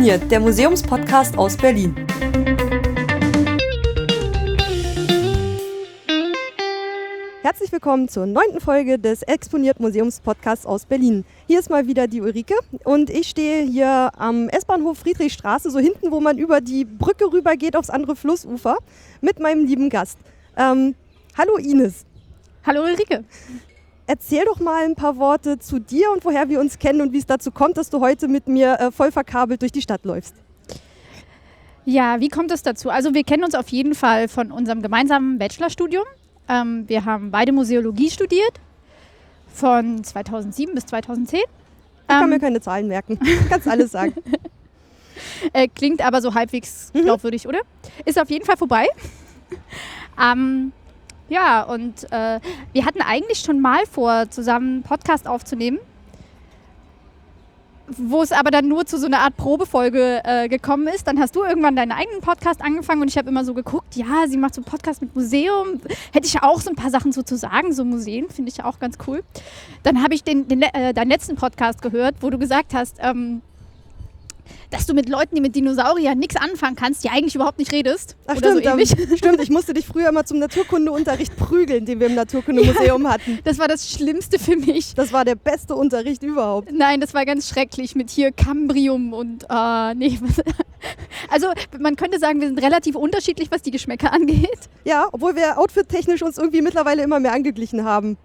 Exponiert, der Museumspodcast aus Berlin. Herzlich willkommen zur neunten Folge des Exponiert Museumspodcasts aus Berlin. Hier ist mal wieder die Ulrike und ich stehe hier am S-Bahnhof Friedrichstraße, so hinten, wo man über die Brücke rüber geht aufs andere Flussufer, mit meinem lieben Gast. Ähm, hallo Ines. Hallo Ulrike. Erzähl doch mal ein paar Worte zu dir und woher wir uns kennen und wie es dazu kommt, dass du heute mit mir äh, voll verkabelt durch die Stadt läufst. Ja, wie kommt es dazu? Also wir kennen uns auf jeden Fall von unserem gemeinsamen Bachelorstudium. Ähm, wir haben beide Museologie studiert, von 2007 bis 2010. Ich kann ähm, mir keine Zahlen merken. Du kannst alles sagen. äh, klingt aber so halbwegs mhm. glaubwürdig, oder? Ist auf jeden Fall vorbei. ähm, ja, und äh, wir hatten eigentlich schon mal vor, zusammen einen Podcast aufzunehmen, wo es aber dann nur zu so einer Art Probefolge äh, gekommen ist. Dann hast du irgendwann deinen eigenen Podcast angefangen und ich habe immer so geguckt, ja, sie macht so einen Podcast mit Museum. Hätte ich auch so ein paar Sachen so zu sagen, so Museen finde ich auch ganz cool. Dann habe ich den, den äh, deinen letzten Podcast gehört, wo du gesagt hast, ähm, dass du mit Leuten, die mit Dinosauriern nichts anfangen kannst, die eigentlich überhaupt nicht redest. Ach stimmt, so ähm, stimmt. Ich musste dich früher immer zum Naturkundeunterricht prügeln, den wir im Naturkundemuseum ja, hatten. Das war das Schlimmste für mich. Das war der beste Unterricht überhaupt. Nein, das war ganz schrecklich mit hier Cambrium und äh, nee. Also man könnte sagen, wir sind relativ unterschiedlich, was die Geschmäcker angeht. Ja, obwohl wir outfit-technisch uns irgendwie mittlerweile immer mehr angeglichen haben.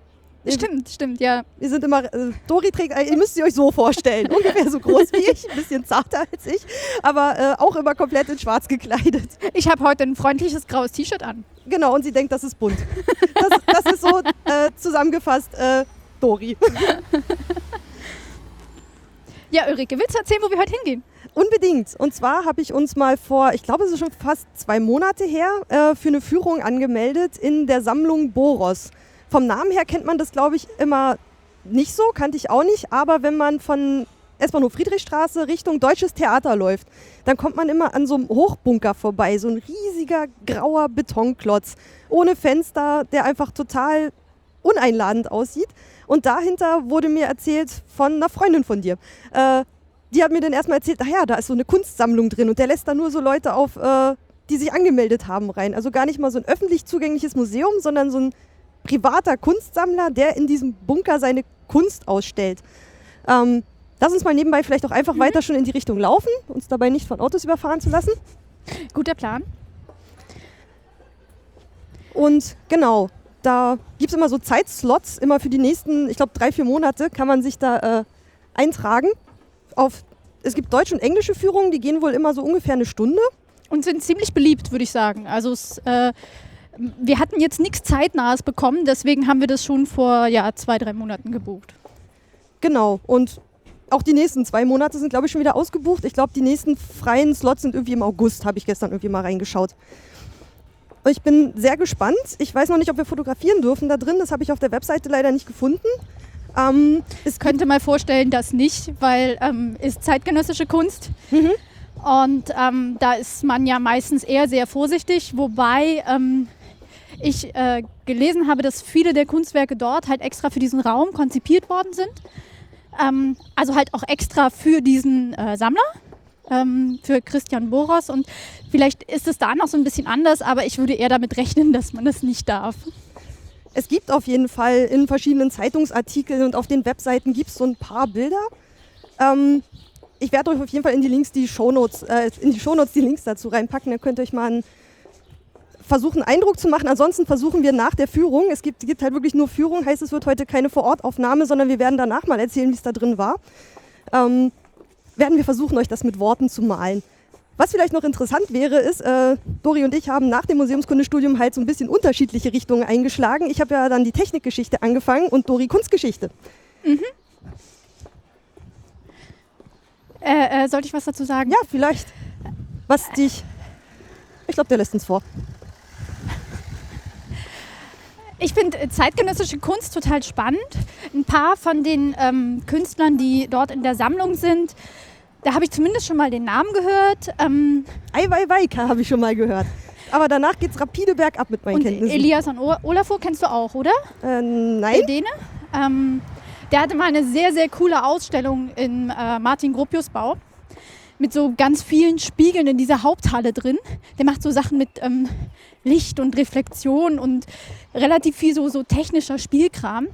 Stimmt, stimmt, ja. Wir sind immer, äh, Dori trägt, ihr müsst sie euch so vorstellen, ungefähr so groß wie ich, ein bisschen zarter als ich, aber äh, auch immer komplett in schwarz gekleidet. Ich habe heute ein freundliches graues T-Shirt an. Genau, und sie denkt, das ist bunt. Das, das ist so äh, zusammengefasst äh, Dori. Ja, Ulrike, willst du erzählen, wo wir heute hingehen? Unbedingt. Und zwar habe ich uns mal vor, ich glaube, es ist schon fast zwei Monate her, äh, für eine Führung angemeldet in der Sammlung Boros. Vom Namen her kennt man das, glaube ich, immer nicht so, kannte ich auch nicht. Aber wenn man von S-Bahnhof Friedrichstraße Richtung Deutsches Theater läuft, dann kommt man immer an so einem Hochbunker vorbei. So ein riesiger grauer Betonklotz ohne Fenster, der einfach total uneinladend aussieht. Und dahinter wurde mir erzählt von einer Freundin von dir. Äh, die hat mir dann erstmal erzählt, ach ja, da ist so eine Kunstsammlung drin und der lässt da nur so Leute auf, äh, die sich angemeldet haben, rein. Also gar nicht mal so ein öffentlich zugängliches Museum, sondern so ein privater Kunstsammler, der in diesem Bunker seine Kunst ausstellt. Ähm, lass uns mal nebenbei vielleicht auch einfach mhm. weiter schon in die Richtung laufen, uns dabei nicht von Autos überfahren zu lassen. Guter Plan. Und genau, da gibt es immer so Zeitslots, immer für die nächsten, ich glaube, drei, vier Monate kann man sich da äh, eintragen. Auf, es gibt deutsche und englische Führungen, die gehen wohl immer so ungefähr eine Stunde. Und sind ziemlich beliebt, würde ich sagen. Also es äh, wir hatten jetzt nichts Zeitnahes bekommen, deswegen haben wir das schon vor ja, zwei, drei Monaten gebucht. Genau, und auch die nächsten zwei Monate sind, glaube ich, schon wieder ausgebucht. Ich glaube, die nächsten freien Slots sind irgendwie im August, habe ich gestern irgendwie mal reingeschaut. Ich bin sehr gespannt. Ich weiß noch nicht, ob wir fotografieren dürfen da drin. Das habe ich auf der Webseite leider nicht gefunden. Ähm, ich könnte mal vorstellen, dass nicht, weil ähm, ist zeitgenössische Kunst. Mhm. Und ähm, da ist man ja meistens eher sehr vorsichtig, wobei ähm, ich äh, gelesen habe, dass viele der Kunstwerke dort halt extra für diesen Raum konzipiert worden sind. Ähm, also halt auch extra für diesen äh, Sammler, ähm, für Christian Boros. Und vielleicht ist es da noch so ein bisschen anders, aber ich würde eher damit rechnen, dass man das nicht darf. Es gibt auf jeden Fall in verschiedenen Zeitungsartikeln und auf den Webseiten gibt es so ein paar Bilder. Ähm, ich werde euch auf jeden Fall in die Links die Shownotes, äh, in die Shownotes die Links dazu reinpacken. Dann könnt ihr euch mal einen versuchen, Eindruck zu machen. Ansonsten versuchen wir nach der Führung, es gibt, gibt halt wirklich nur Führung, heißt es wird heute keine Vorortaufnahme, sondern wir werden danach mal erzählen, wie es da drin war. Ähm, werden wir versuchen, euch das mit Worten zu malen. Was vielleicht noch interessant wäre, ist, äh, Dori und ich haben nach dem Museumskundestudium halt so ein bisschen unterschiedliche Richtungen eingeschlagen. Ich habe ja dann die Technikgeschichte angefangen und Dori Kunstgeschichte. Mhm. Äh, äh, sollte ich was dazu sagen? Ja, vielleicht. Was dich. Ich glaube, der lässt uns vor. Ich finde äh, zeitgenössische Kunst total spannend. Ein paar von den ähm, Künstlern, die dort in der Sammlung sind, da habe ich zumindest schon mal den Namen gehört. Ähm, Eiweiweika habe ich schon mal gehört. Aber danach geht es rapide bergab mit meinen und Kenntnissen. Elias und Olafur kennst du auch, oder? Äh, nein. Der Däne. Ähm, der hatte mal eine sehr, sehr coole Ausstellung im äh, Martin Gropius Bau. mit so ganz vielen Spiegeln in dieser Haupthalle drin. Der macht so Sachen mit ähm, Licht und Reflexion und relativ viel so, so technischer Spielkram,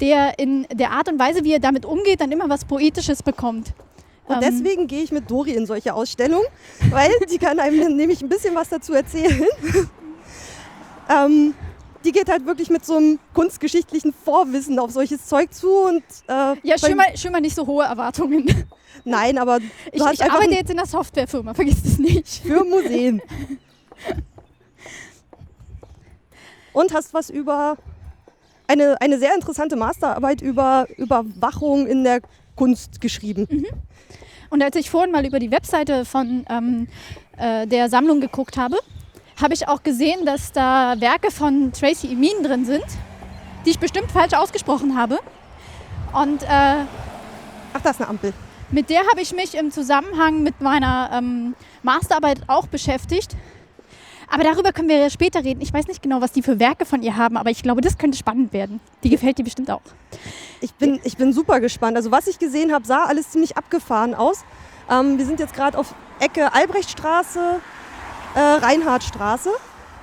der in der Art und Weise, wie er damit umgeht, dann immer was Poetisches bekommt. Und Ähm, deswegen gehe ich mit Dori in solche Ausstellungen, weil die kann einem nämlich ein bisschen was dazu erzählen. ähm, die geht halt wirklich mit so einem kunstgeschichtlichen Vorwissen auf solches Zeug zu und äh, Ja, schön mal, schön mal nicht so hohe Erwartungen. nein, aber Ich, ich arbeite jetzt in der Softwarefirma, vergiss das nicht. für Museen. und hast was über eine, eine sehr interessante Masterarbeit über Überwachung in der Kunst geschrieben. Und als ich vorhin mal über die Webseite von ähm, äh, der Sammlung geguckt habe, habe ich auch gesehen, dass da Werke von Tracy Emin drin sind, die ich bestimmt falsch ausgesprochen habe. Und äh, Ach, da ist eine Ampel. mit der habe ich mich im Zusammenhang mit meiner ähm, Masterarbeit auch beschäftigt. Aber darüber können wir ja später reden. Ich weiß nicht genau, was die für Werke von ihr haben, aber ich glaube, das könnte spannend werden. Die gefällt dir bestimmt auch. Ich bin, ich bin super gespannt. Also was ich gesehen habe, sah alles ziemlich abgefahren aus. Ähm, wir sind jetzt gerade auf Ecke Albrechtstraße, äh, Reinhardtstraße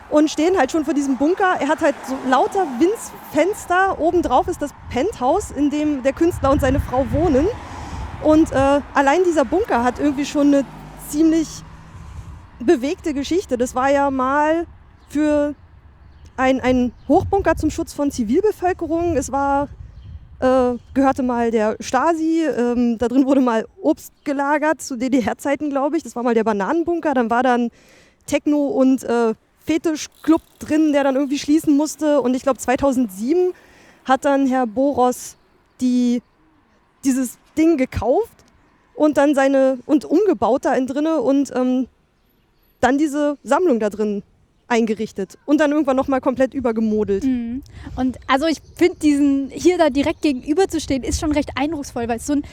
und stehen halt schon vor diesem Bunker. Er hat halt so lauter Winzfenster. Obendrauf ist das Penthouse, in dem der Künstler und seine Frau wohnen. Und äh, allein dieser Bunker hat irgendwie schon eine ziemlich bewegte Geschichte. Das war ja mal für ein, ein Hochbunker zum Schutz von Zivilbevölkerung. Es war äh, gehörte mal der Stasi. Ähm, da drin wurde mal Obst gelagert zu DDR-Zeiten, glaube ich. Das war mal der Bananenbunker. Dann war dann Techno- und äh, Fetischclub drin, der dann irgendwie schließen musste. Und ich glaube 2007 hat dann Herr Boros die, dieses Ding gekauft und dann seine und umgebaut da in drinne und ähm, dann diese Sammlung da drin eingerichtet und dann irgendwann nochmal komplett übergemodelt. Mhm. Und also ich finde diesen hier da direkt gegenüber zu stehen, ist schon recht eindrucksvoll, weil es so ein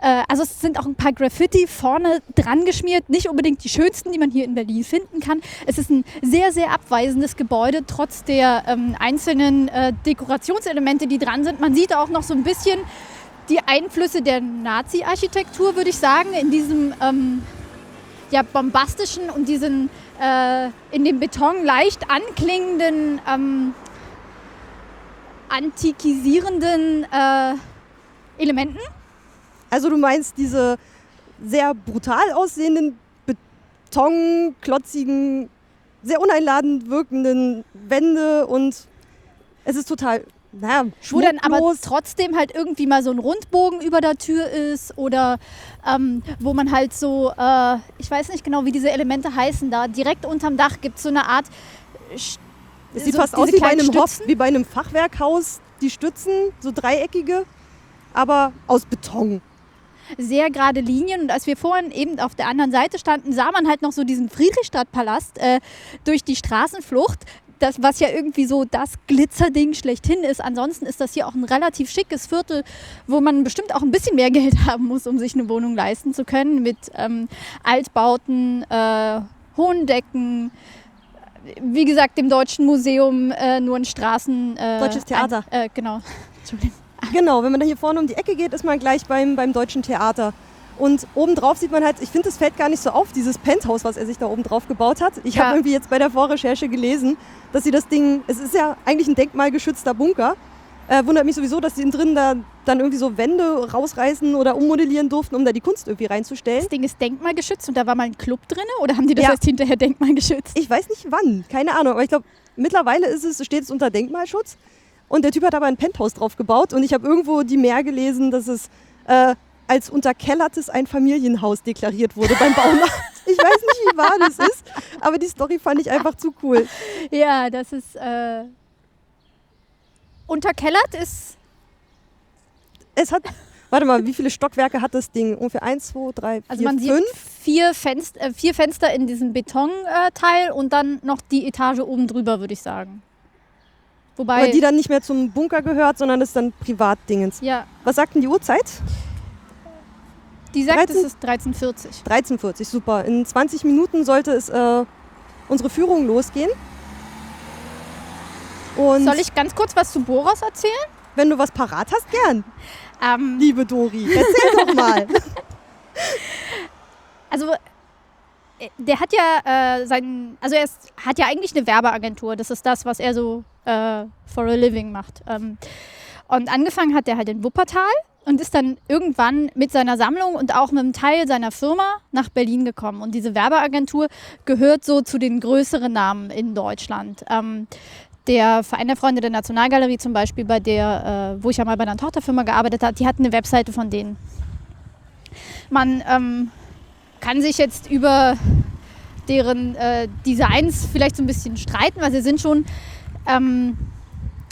äh, also es sind auch ein paar Graffiti vorne dran geschmiert, nicht unbedingt die schönsten, die man hier in Berlin finden kann. Es ist ein sehr, sehr abweisendes Gebäude, trotz der ähm, einzelnen äh, Dekorationselemente, die dran sind. Man sieht auch noch so ein bisschen die Einflüsse der Nazi-Architektur, würde ich sagen, in diesem ähm, ja, bombastischen und diesen äh, in dem Beton leicht anklingenden, ähm, antikisierenden äh, Elementen. Also du meinst diese sehr brutal aussehenden, betonklotzigen, sehr uneinladend wirkenden Wände und es ist total, naja, Wo dann aber trotzdem halt irgendwie mal so ein Rundbogen über der Tür ist oder ähm, wo man halt so, äh, ich weiß nicht genau, wie diese Elemente heißen da, direkt unterm Dach gibt es so eine Art. Sch- Es sieht so fast aus wie bei, einem Hof, Stützen. wie bei einem Fachwerkhaus, die Stützen, so dreieckige, aber aus Beton. sehr gerade Linien. Und als wir vorhin eben auf der anderen Seite standen, sah man halt noch so diesen Friedrichstadtpalast äh, durch die Straßenflucht. Das, was ja irgendwie so das Glitzerding schlechthin ist. Ansonsten ist das hier auch ein relativ schickes Viertel, wo man bestimmt auch ein bisschen mehr Geld haben muss, um sich eine Wohnung leisten zu können. Mit ähm, Altbauten, äh, hohen Decken. Wie gesagt, dem Deutschen Museum äh, nur ein Straßen. Äh, Deutsches Theater. Ein, äh, genau. Genau, wenn man da hier vorne um die Ecke geht, ist man gleich beim, beim Deutschen Theater. Und obendrauf sieht man halt, ich finde, es fällt gar nicht so auf, dieses Penthouse, was er sich da oben drauf gebaut hat. Ich Ja. habe irgendwie jetzt bei der Vorrecherche gelesen, dass sie das Ding, es ist ja eigentlich ein denkmalgeschützter Bunker. Äh, wundert mich sowieso, dass sie drin da dann irgendwie so Wände rausreißen oder ummodellieren durften, um da die Kunst irgendwie reinzustellen. Das Ding ist denkmalgeschützt und da war mal ein Club drin oder haben die das Ja. erst hinterher denkmalgeschützt? Ich weiß nicht wann, keine Ahnung, aber ich glaube, mittlerweile ist es, steht es unter Denkmalschutz. Und der Typ hat aber ein Penthouse drauf gebaut und ich habe irgendwo die mehr gelesen, dass es äh, als unterkellertes Einfamilienhaus deklariert wurde beim Baumarkt. Ich weiß nicht, wie wahr das ist, aber die Story fand ich einfach zu cool. Ja, das ist. Äh unterkellert ist. Es hat, warte mal, wie viele Stockwerke hat das Ding? Ungefähr eins, zwei, drei, vier, Also man sieht fünf? vier, Fenst äh, vier Fenster in diesem Betonteil und dann noch die Etage oben drüber, würde ich sagen. Wobei. Aber die dann nicht mehr zum Bunker gehört, sondern das ist dann Privatdingens. ja, Was sagt denn die Uhrzeit? Die sagt, 13? es ist 1340. 13.40, super. In 20 Minuten sollte es äh, unsere Führung losgehen. Und Soll ich ganz kurz was zu Boros erzählen? wenn du was parat hast, gern, Ähm, liebe Dori. Erzähl doch mal. Also äh, der hat ja äh, sein, also er ist, hat ja eigentlich eine Werbeagentur. Das ist das, was er so äh, for a living macht. Ähm, und angefangen hat er halt in Wuppertal und ist dann irgendwann mit seiner Sammlung und auch mit einem Teil seiner Firma nach Berlin gekommen. Und diese Werbeagentur gehört so zu den größeren Namen in Deutschland. Ähm, der Verein der Freunde der Nationalgalerie zum Beispiel, bei der, äh, wo ich ja mal bei einer Tochterfirma gearbeitet habe, die hat eine Webseite von denen. Man ähm, kann sich jetzt über deren äh, Designs vielleicht so ein bisschen streiten, weil sie sind schon ähm,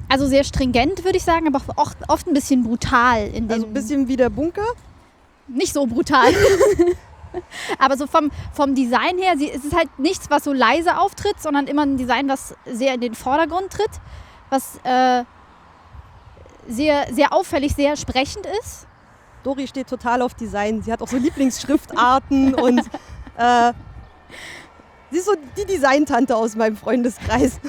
also sehr stringent, würde ich sagen, aber auch oft ein bisschen brutal. In also ein bisschen wie der Bunker? Nicht so brutal. aber so vom, vom Design her, sie, es ist halt nichts, was so leise auftritt, sondern immer ein Design, was sehr in den Vordergrund tritt, was äh, sehr, sehr auffällig, sehr sprechend ist. Dori steht total auf Design. Sie hat auch so Lieblingsschriftarten und äh, sie ist so die Designtante aus meinem Freundeskreis.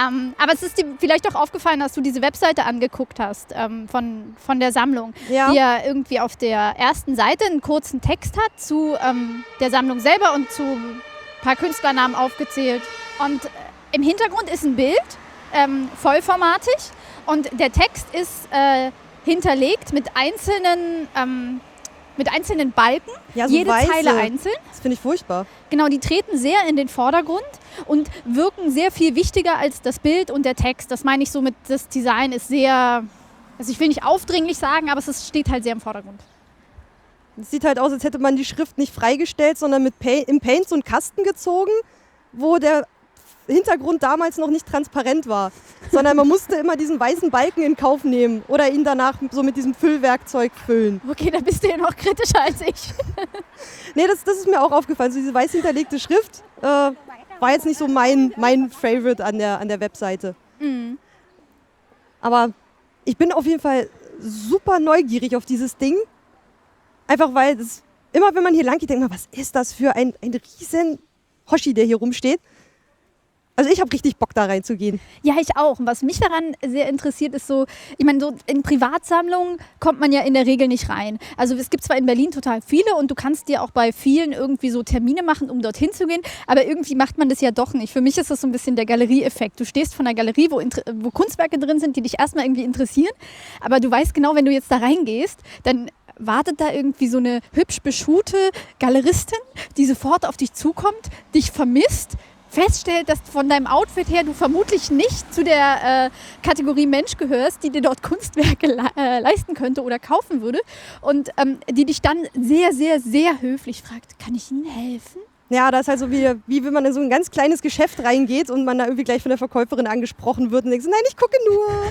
Ähm, aber es ist dir vielleicht auch aufgefallen, dass du diese Webseite angeguckt hast ähm, von, von der Sammlung, ja. die ja irgendwie auf der ersten Seite einen kurzen Text hat zu ähm, der Sammlung selber und zu ein paar Künstlernamen aufgezählt. Und äh, im Hintergrund ist ein Bild, ähm, vollformatig, und der Text ist äh, hinterlegt mit einzelnen ähm, mit einzelnen Balken, ja, so jede weiße. Zeile einzeln. Das finde ich furchtbar. Genau, die treten sehr in den Vordergrund und wirken sehr viel wichtiger als das Bild und der Text. Das meine ich so mit, das Design ist sehr, also ich will nicht aufdringlich sagen, aber es steht halt sehr im Vordergrund. Es sieht halt aus, als hätte man die Schrift nicht freigestellt, sondern mit Paint, im Paint so einen Kasten gezogen, wo der Hintergrund damals noch nicht transparent war, sondern man musste immer diesen weißen Balken in Kauf nehmen oder ihn danach so mit diesem Füllwerkzeug füllen. Okay, da bist du ja noch kritischer als ich. nee, das, das ist mir auch aufgefallen. So diese weiß hinterlegte Schrift äh, war jetzt nicht so mein, mein Favorite an der, an der Webseite. Mhm. Aber ich bin auf jeden Fall super neugierig auf dieses Ding. Einfach weil das, immer wenn man hier lang geht, denkt man, was ist das für ein, ein riesen Hoshi, der hier rumsteht. Also ich habe richtig Bock da reinzugehen. Ja, ich auch. Und was mich daran sehr interessiert, ist so, ich meine, so in Privatsammlungen kommt man ja in der Regel nicht rein. Also es gibt zwar in Berlin total viele und du kannst dir auch bei vielen irgendwie so Termine machen, um dorthin zu gehen, aber irgendwie macht man das ja doch nicht. Für mich ist das so ein bisschen der Galerieeffekt. Du stehst von einer Galerie, wo, wo Kunstwerke drin sind, die dich erstmal irgendwie interessieren, aber du weißt genau, wenn du jetzt da reingehst, dann wartet da irgendwie so eine hübsch beschuhte Galeristin, die sofort auf dich zukommt, dich vermisst, feststellt, dass von deinem Outfit her du vermutlich nicht zu der äh, Kategorie Mensch gehörst, die dir dort Kunstwerke le äh, leisten könnte oder kaufen würde und ähm, die dich dann sehr, sehr, sehr höflich fragt, kann ich Ihnen helfen? Ja, das ist halt so wie, wie wenn man in so ein ganz kleines Geschäft reingeht und man da irgendwie gleich von der Verkäuferin angesprochen wird und denkt so, nein, ich gucke nur.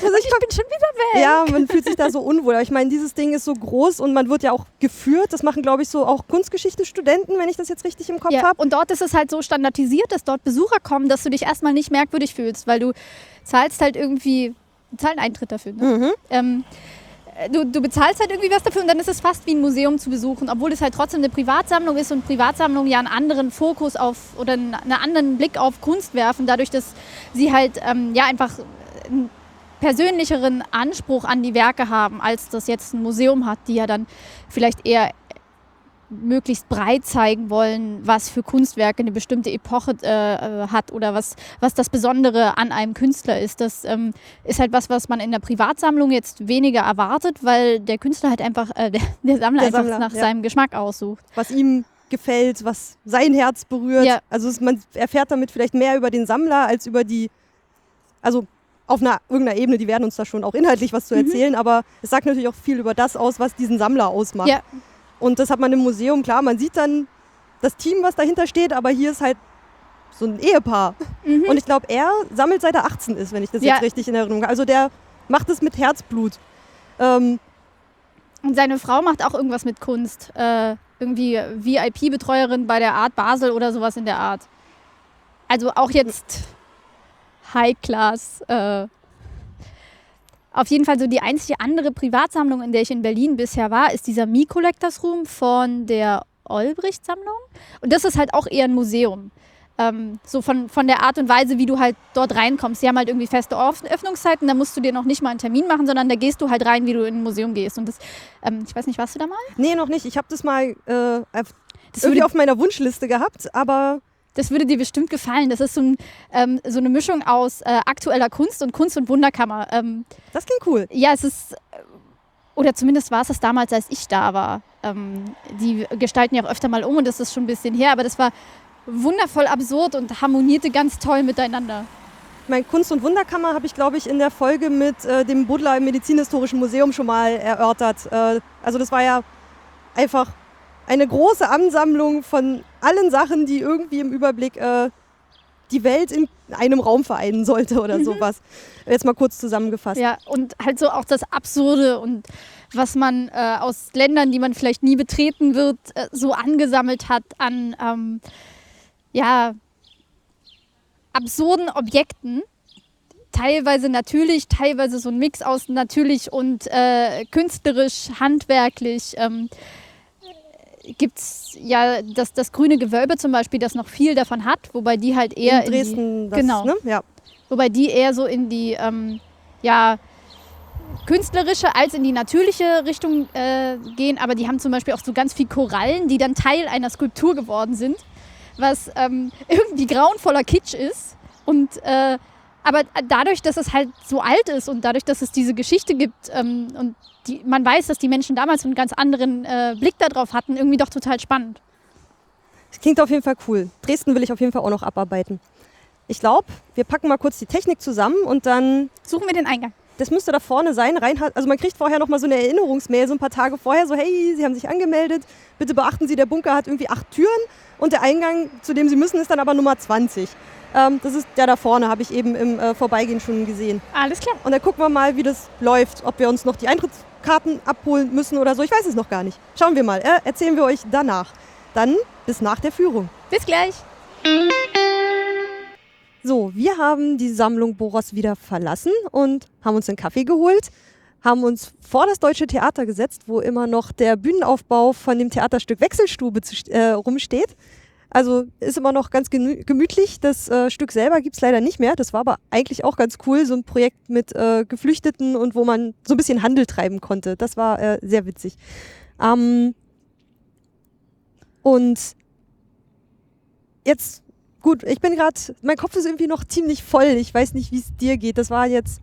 Also ich, ich bin schon wieder weg. Ja, man fühlt sich da so unwohl. Aber ich meine, dieses Ding ist so groß und man wird ja auch geführt. Das machen, glaube ich, so auch Kunstgeschichte-Studenten, wenn ich das jetzt richtig im Kopf ja, habe. Und dort ist es halt so standardisiert, dass dort Besucher kommen, dass du dich erstmal nicht merkwürdig fühlst, weil du zahlst halt irgendwie, zahlst Eintritt dafür. Ne? Mhm. Ähm, du, du bezahlst halt irgendwie was dafür und dann ist es fast wie ein Museum zu besuchen, obwohl es halt trotzdem eine Privatsammlung ist und Privatsammlungen ja einen anderen Fokus auf oder einen anderen Blick auf Kunst werfen, dadurch, dass sie halt ähm, ja einfach einen persönlicheren Anspruch an die Werke haben, als das jetzt ein Museum hat, die ja dann vielleicht eher möglichst breit zeigen wollen, was für Kunstwerke eine bestimmte Epoche äh, äh, hat oder was, was das Besondere an einem Künstler ist. Das ähm, ist halt was, was man in der Privatsammlung jetzt weniger erwartet, weil der Künstler halt einfach, äh, der, der, Sammler der einfach nach ja. seinem Geschmack aussucht. Was ihm gefällt, was sein Herz berührt. Ja. Also es, man erfährt damit vielleicht mehr über den Sammler als über die, also auf einer irgendeiner Ebene, die werden uns da schon auch inhaltlich was zu mhm. erzählen, mhm. aber es sagt natürlich auch viel über das aus, was diesen Sammler ausmacht. Ja. Und das hat man im Museum, klar, man sieht dann das Team, was dahinter steht, aber hier ist halt so ein Ehepaar. Mhm. Und ich glaube, er sammelt seit er 18 ist, wenn ich das ja. jetzt richtig in Erinnerung habe. Also der macht es mit Herzblut. Ähm, und seine Frau macht auch irgendwas mit Kunst. Äh, irgendwie VIP-Betreuerin bei der Art Basel oder sowas in der Art. Also auch jetzt High-Class äh, auf jeden Fall so die einzige andere Privatsammlung, in der ich in Berlin bisher war, ist dieser Mi Collectors Room von der Olbricht-Sammlung. Und das ist halt auch eher ein Museum. ähm, so von, von der Art und Weise, wie du halt dort reinkommst. Sie haben halt irgendwie feste Öffnungszeiten, da musst du dir noch nicht mal einen Termin machen, sondern da gehst du halt rein, wie du in ein Museum gehst. Und das, ähm, ich weiß nicht, warst du da mal? Nee, noch nicht. Ich habe das mal äh, das irgendwie auf meiner Wunschliste gehabt, aber das würde dir bestimmt gefallen. Das ist so, ein, ähm, so eine Mischung aus äh, aktueller Kunst und Kunst- und Wunderkammer. Ähm, das klingt cool. Ja, es ist, oder zumindest war es das damals, als ich da war. Ähm, die gestalten ja auch öfter mal um und das ist schon ein bisschen her, aber das war wundervoll absurd und harmonierte ganz toll miteinander. Mein Kunst- und Wunderkammer habe ich, glaube ich, in der Folge mit äh, dem Buddler im Medizinhistorischen Museum schon mal erörtert. Äh, also das war ja einfach eine große Ansammlung von allen Sachen, die irgendwie im Überblick äh, die Welt in einem Raum vereinen sollte oder mhm. sowas. Jetzt mal kurz zusammengefasst. Ja, und halt so auch das Absurde und was man äh, aus Ländern, die man vielleicht nie betreten wird, äh, so angesammelt hat an ähm, ja, absurden Objekten. Teilweise natürlich, teilweise so ein Mix aus natürlich und äh, künstlerisch, handwerklich. Ähm, gibt es ja das, das grüne Gewölbe zum Beispiel, das noch viel davon hat, wobei die halt eher in Dresden, in die, das, genau, ne? ja. wobei die eher so in die ähm, ja künstlerische als in die natürliche Richtung äh, gehen, aber die haben zum Beispiel auch so ganz viel Korallen, die dann Teil einer Skulptur geworden sind, was ähm, irgendwie grauenvoller Kitsch ist und äh, aber dadurch, dass es halt so alt ist und dadurch, dass es diese Geschichte gibt ähm, und die, man weiß, dass die Menschen damals einen ganz anderen äh, Blick darauf hatten, irgendwie doch total spannend. Das klingt auf jeden Fall cool. Dresden will ich auf jeden Fall auch noch abarbeiten. Ich glaube, wir packen mal kurz die Technik zusammen und dann. Suchen wir den Eingang. Das müsste da vorne sein. Reinhard, also man kriegt vorher noch mal so eine Erinnerungsmail, so ein paar Tage vorher, so hey, Sie haben sich angemeldet. Bitte beachten Sie, der Bunker hat irgendwie acht Türen und der Eingang, zu dem Sie müssen, ist dann aber Nummer 20. Ähm, das ist der da vorne, habe ich eben im äh, Vorbeigehen schon gesehen. Alles klar. Und dann gucken wir mal, wie das läuft, ob wir uns noch die Eintrittskarten abholen müssen oder so. Ich weiß es noch gar nicht. Schauen wir mal. Äh, erzählen wir euch danach. Dann bis nach der Führung. Bis gleich. So, wir haben die Sammlung Boros wieder verlassen und haben uns einen Kaffee geholt, haben uns vor das Deutsche Theater gesetzt, wo immer noch der Bühnenaufbau von dem Theaterstück Wechselstube zu, äh, rumsteht. Also ist immer noch ganz gemütlich. Das äh, Stück selber gibt es leider nicht mehr. Das war aber eigentlich auch ganz cool, so ein Projekt mit äh, Geflüchteten und wo man so ein bisschen Handel treiben konnte. Das war äh, sehr witzig. Ähm und jetzt, gut, ich bin gerade, mein Kopf ist irgendwie noch ziemlich voll. Ich weiß nicht, wie es dir geht. Das war jetzt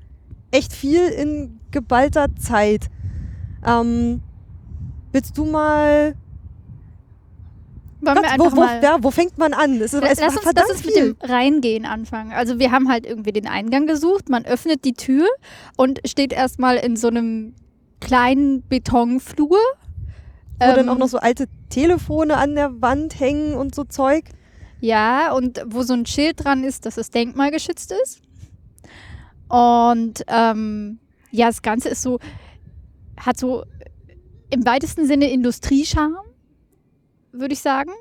echt viel in geballter Zeit. Ähm, willst du mal wollen einfach wo, wo, mal ja, wo fängt man an? Es, es lass, uns, lass uns mit dem Reingehen anfangen. Also wir haben halt irgendwie den Eingang gesucht, man öffnet die Tür und steht erstmal in so einem kleinen Betonflur. Wo ähm, dann auch noch so alte Telefone an der Wand hängen und so Zeug. Ja, und wo so ein Schild dran ist, dass es denkmalgeschützt ist. Und ähm, ja, das Ganze ist so, hat so im weitesten Sinne Industriescharme würde ich sagen.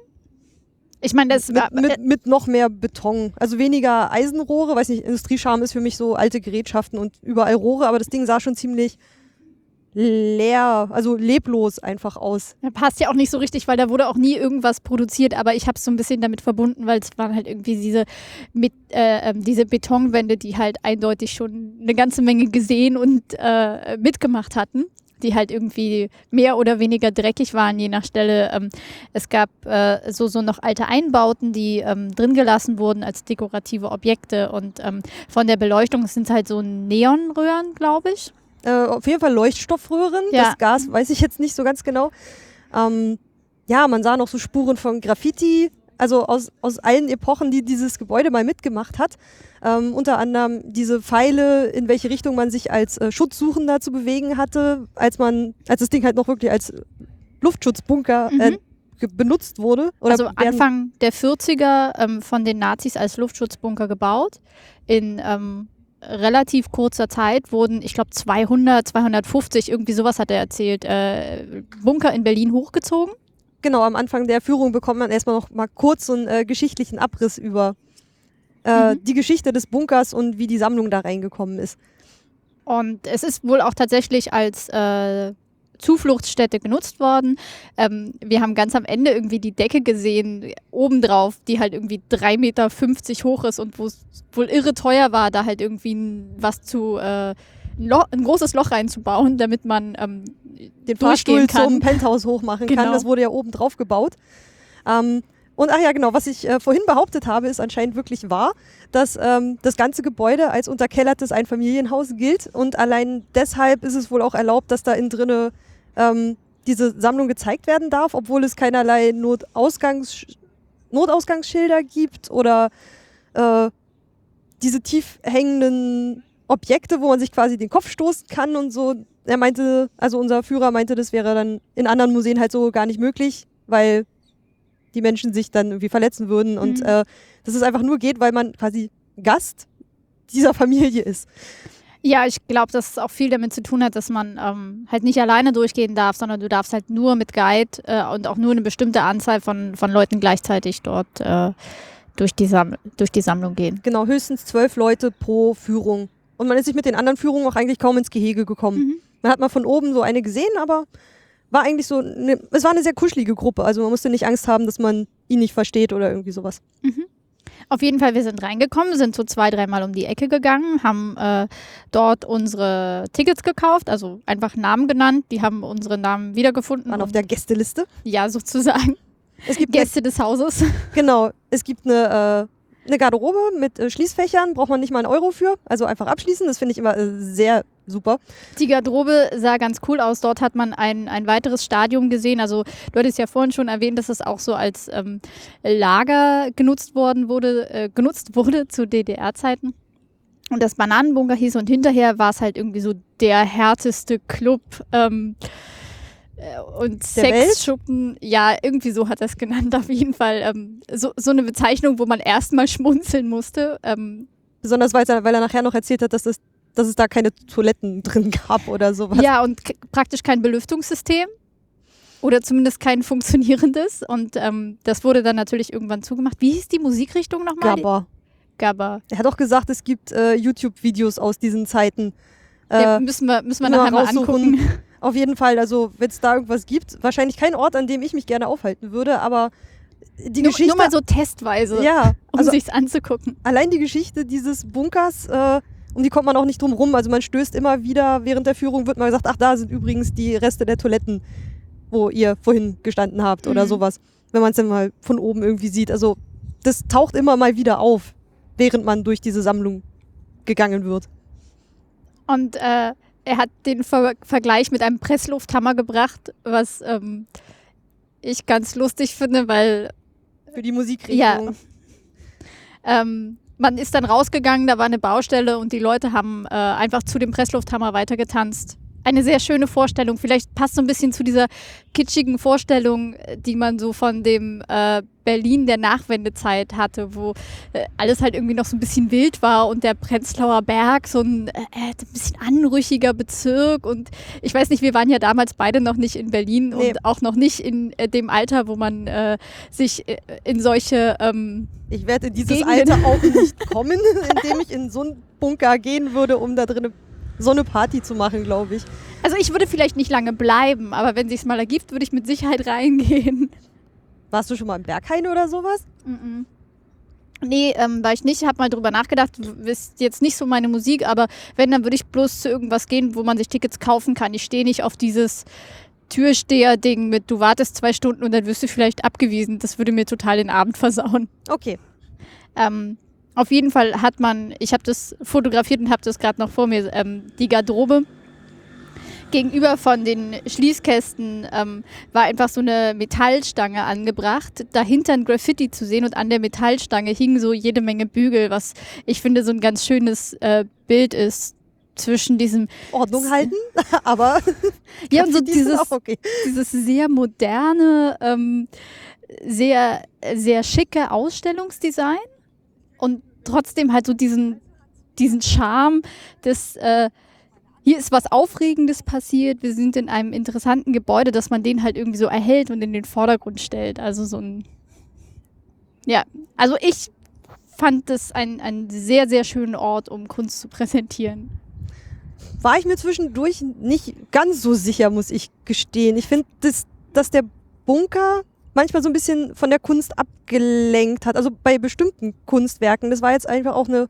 Ich meine, das mit, mit, mit, noch mehr Beton. Also weniger Eisenrohre, weiß nicht, Industriescham ist für mich so alte Gerätschaften und überall Rohre, aber das Ding sah schon ziemlich leer, also leblos einfach aus. Ja, passt ja auch nicht so richtig, weil da wurde auch nie irgendwas produziert, aber ich habe es so ein bisschen damit verbunden, weil es waren halt irgendwie diese, mit, äh, ähm, diese Betonwände, die halt eindeutig schon eine ganze Menge gesehen und äh, mitgemacht hatten die halt irgendwie mehr oder weniger dreckig waren, je nach Stelle. Ähm, es gab äh, so, so noch alte Einbauten, die ähm, drin gelassen wurden als dekorative Objekte und ähm, von der Beleuchtung sind halt so Neonröhren, glaube ich. Äh, auf jeden Fall Leuchtstoffröhren. Ja. Das Gas weiß ich jetzt nicht so ganz genau. Ähm, ja, man sah noch so Spuren von Graffiti, also aus, aus allen Epochen, die dieses Gebäude mal mitgemacht hat. Ähm, unter anderem diese Pfeile, in welche Richtung man sich als äh, Schutzsuchender zu bewegen hatte, als man, als das Ding halt noch wirklich als Luftschutzbunker äh, mhm. äh, benutzt wurde. also Anfang der 40er ähm, von den Nazis als Luftschutzbunker gebaut. In ähm, relativ kurzer Zeit wurden, ich glaube 200, 250, irgendwie sowas hat er erzählt, äh, Bunker in Berlin hochgezogen. Genau, am Anfang der Führung bekommt man erstmal noch mal kurz so einen äh, geschichtlichen Abriss über äh, mhm. die Geschichte des Bunkers und wie die Sammlung da reingekommen ist. Und es ist wohl auch tatsächlich als äh, Zufluchtsstätte genutzt worden. Ähm, wir haben ganz am Ende irgendwie die Decke gesehen, obendrauf, die halt irgendwie 3,50 Meter hoch ist und wo es wohl irre teuer war, da halt irgendwie was zu, äh, ein großes Loch reinzubauen, damit man ähm, den Fahrstuhl zum Penthouse hochmachen genau. kann. Das wurde ja oben drauf gebaut. Ähm, und ach ja, genau, was ich äh, vorhin behauptet habe, ist anscheinend wirklich wahr, dass ähm, das ganze Gebäude als unterkellertes Einfamilienhaus gilt und allein deshalb ist es wohl auch erlaubt, dass da innen drinne ähm, diese Sammlung gezeigt werden darf, obwohl es keinerlei Notausgangs Notausgangsschilder gibt oder äh, diese tief hängenden Objekte, wo man sich quasi den Kopf stoßen kann und so. Er meinte, also unser Führer meinte, das wäre dann in anderen Museen halt so gar nicht möglich, weil die Menschen sich dann irgendwie verletzen würden und mhm. äh, dass es einfach nur geht, weil man quasi Gast dieser Familie ist. Ja, ich glaube, dass es auch viel damit zu tun hat, dass man ähm, halt nicht alleine durchgehen darf, sondern du darfst halt nur mit Guide äh, und auch nur eine bestimmte Anzahl von, von Leuten gleichzeitig dort äh, durch, die durch die Sammlung gehen. Genau, höchstens zwölf Leute pro Führung. Und man ist sich mit den anderen Führungen auch eigentlich kaum ins Gehege gekommen. Mhm. Man hat mal von oben so eine gesehen, aber war eigentlich so, eine, es war eine sehr kuschelige Gruppe. Also man musste nicht Angst haben, dass man ihn nicht versteht oder irgendwie sowas. Mhm. Auf jeden Fall, wir sind reingekommen, sind so zwei, dreimal um die Ecke gegangen, haben äh, dort unsere Tickets gekauft, also einfach Namen genannt. Die haben unsere Namen wiedergefunden. Waren auf der Gästeliste? Ja, sozusagen. Es gibt Gäste des Hauses. Genau. Es gibt eine, äh, eine Garderobe mit äh, Schließfächern, braucht man nicht mal einen Euro für. Also einfach abschließen. Das finde ich immer äh, sehr super. Die Garderobe sah ganz cool aus. Dort hat man ein, ein weiteres Stadium gesehen. Also du hattest ja vorhin schon erwähnt, dass es auch so als ähm, Lager genutzt worden wurde, äh, genutzt wurde zu DDR-Zeiten. Und das Bananenbunker hieß und hinterher war es halt irgendwie so der härteste Club. Ähm, äh, und Sexschuppen, ja, irgendwie so hat er es genannt, auf jeden Fall. Ähm, so, so eine Bezeichnung, wo man erstmal schmunzeln musste. Ähm, Besonders weil er, weil er nachher noch erzählt hat, dass das dass es da keine Toiletten drin gab oder sowas. Ja, und praktisch kein Belüftungssystem oder zumindest kein funktionierendes. Und ähm, das wurde dann natürlich irgendwann zugemacht. Wie hieß die Musikrichtung nochmal? Gabba. Gabba. Er hat auch gesagt, es gibt äh, YouTube-Videos aus diesen Zeiten. Äh, ja, müssen wir, müssen wir nachher mal angucken. Auf jeden Fall, also wenn es da irgendwas gibt, wahrscheinlich kein Ort, an dem ich mich gerne aufhalten würde, aber die nur, Geschichte. Nur mal so testweise, ja, um also sich's anzugucken. Allein die Geschichte dieses Bunkers äh, um die kommt man auch nicht drum rum. Also man stößt immer wieder, während der Führung wird mal gesagt, ach, da sind übrigens die Reste der Toiletten, wo ihr vorhin gestanden habt mhm. oder sowas. Wenn man es dann mal von oben irgendwie sieht. Also das taucht immer mal wieder auf, während man durch diese Sammlung gegangen wird. Und äh, er hat den Ver Vergleich mit einem Presslufthammer gebracht, was ähm, ich ganz lustig finde, weil. Für die Musikrichtung. Ja. Ähm, man ist dann rausgegangen, da war eine Baustelle und die Leute haben äh, einfach zu dem Presslufthammer weitergetanzt eine sehr schöne Vorstellung. Vielleicht passt so ein bisschen zu dieser kitschigen Vorstellung, die man so von dem äh, Berlin der Nachwendezeit hatte, wo äh, alles halt irgendwie noch so ein bisschen wild war und der Prenzlauer Berg so ein, äh, ein bisschen anrüchiger Bezirk. Und ich weiß nicht, wir waren ja damals beide noch nicht in Berlin nee. und auch noch nicht in äh, dem Alter, wo man äh, sich äh, in solche. Ähm, ich werde in dieses Gegenden Alter auch nicht kommen, indem ich in so einen Bunker gehen würde, um da drinnen so eine Party zu machen, glaube ich. Also ich würde vielleicht nicht lange bleiben, aber wenn sich mal ergibt, würde ich mit Sicherheit reingehen. Warst du schon mal im Berghain oder sowas? Mm, -mm. Nee, ähm, war ich nicht. Ich habe mal drüber nachgedacht. Ist jetzt nicht so meine Musik, aber wenn, dann würde ich bloß zu irgendwas gehen, wo man sich Tickets kaufen kann. Ich stehe nicht auf dieses Türsteher-Ding mit, du wartest zwei Stunden und dann wirst du vielleicht abgewiesen. Das würde mir total den Abend versauen. Okay. Ähm, auf jeden Fall hat man, ich habe das fotografiert und habe das gerade noch vor mir, ähm, die Garderobe. Gegenüber von den Schließkästen ähm, war einfach so eine Metallstange angebracht, dahinter ein Graffiti zu sehen und an der Metallstange hingen so jede Menge Bügel, was ich finde so ein ganz schönes äh, Bild ist zwischen diesem Ordnung halten, aber ja und so dieses, okay. dieses sehr moderne, ähm, sehr sehr schicke Ausstellungsdesign und trotzdem halt so diesen, diesen Charme des, äh, hier ist was Aufregendes passiert, wir sind in einem interessanten Gebäude, dass man den halt irgendwie so erhält und in den Vordergrund stellt. Also so ein, ja, also ich fand das einen, sehr, sehr schönen Ort, um Kunst zu präsentieren. war ich mir zwischendurch nicht ganz so sicher, muss ich gestehen. Ich finde, dass, dass der Bunker manchmal so ein bisschen von der Kunst abgelenkt hat. Also bei bestimmten Kunstwerken. Das war jetzt einfach auch eine,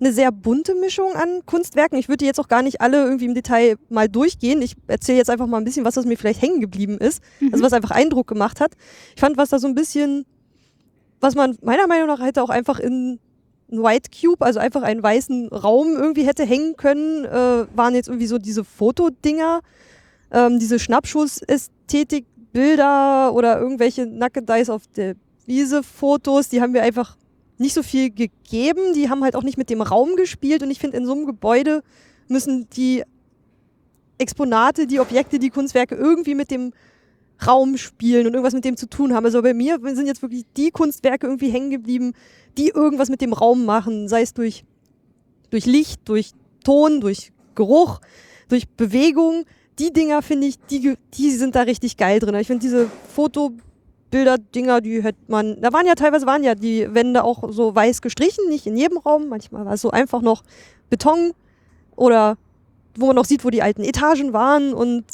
eine sehr bunte Mischung an Kunstwerken. Ich würde jetzt auch gar nicht alle irgendwie im Detail mal durchgehen. Ich erzähle jetzt einfach mal ein bisschen, was das mir vielleicht hängen geblieben ist. Mhm. Also was einfach Eindruck gemacht hat. Ich fand, was da so ein bisschen, was man meiner Meinung nach hätte auch einfach in ein White Cube, also einfach einen weißen Raum irgendwie hätte hängen können, äh, waren jetzt irgendwie so diese Fotodinger, ähm, diese Schnappschuss-Ästhetik Bilder oder irgendwelche Nackedeis auf der Wiese Fotos, die haben wir einfach nicht so viel gegeben. Die haben halt auch nicht mit dem Raum gespielt und ich finde, in so einem Gebäude müssen die Exponate, die Objekte, die Kunstwerke irgendwie mit dem Raum spielen und irgendwas mit dem zu tun haben. Also bei mir sind jetzt wirklich die Kunstwerke irgendwie hängen geblieben, die irgendwas mit dem Raum machen, sei es durch, durch Licht, durch Ton, durch Geruch, durch Bewegung die Dinger finde ich, die, die sind da richtig geil drin. Ich finde diese Fotobilder-Dinger, die hätte man, da waren ja teilweise waren ja die Wände auch so weiß gestrichen, nicht in jedem Raum. Manchmal war es so einfach noch Beton oder wo man noch sieht, wo die alten Etagen waren und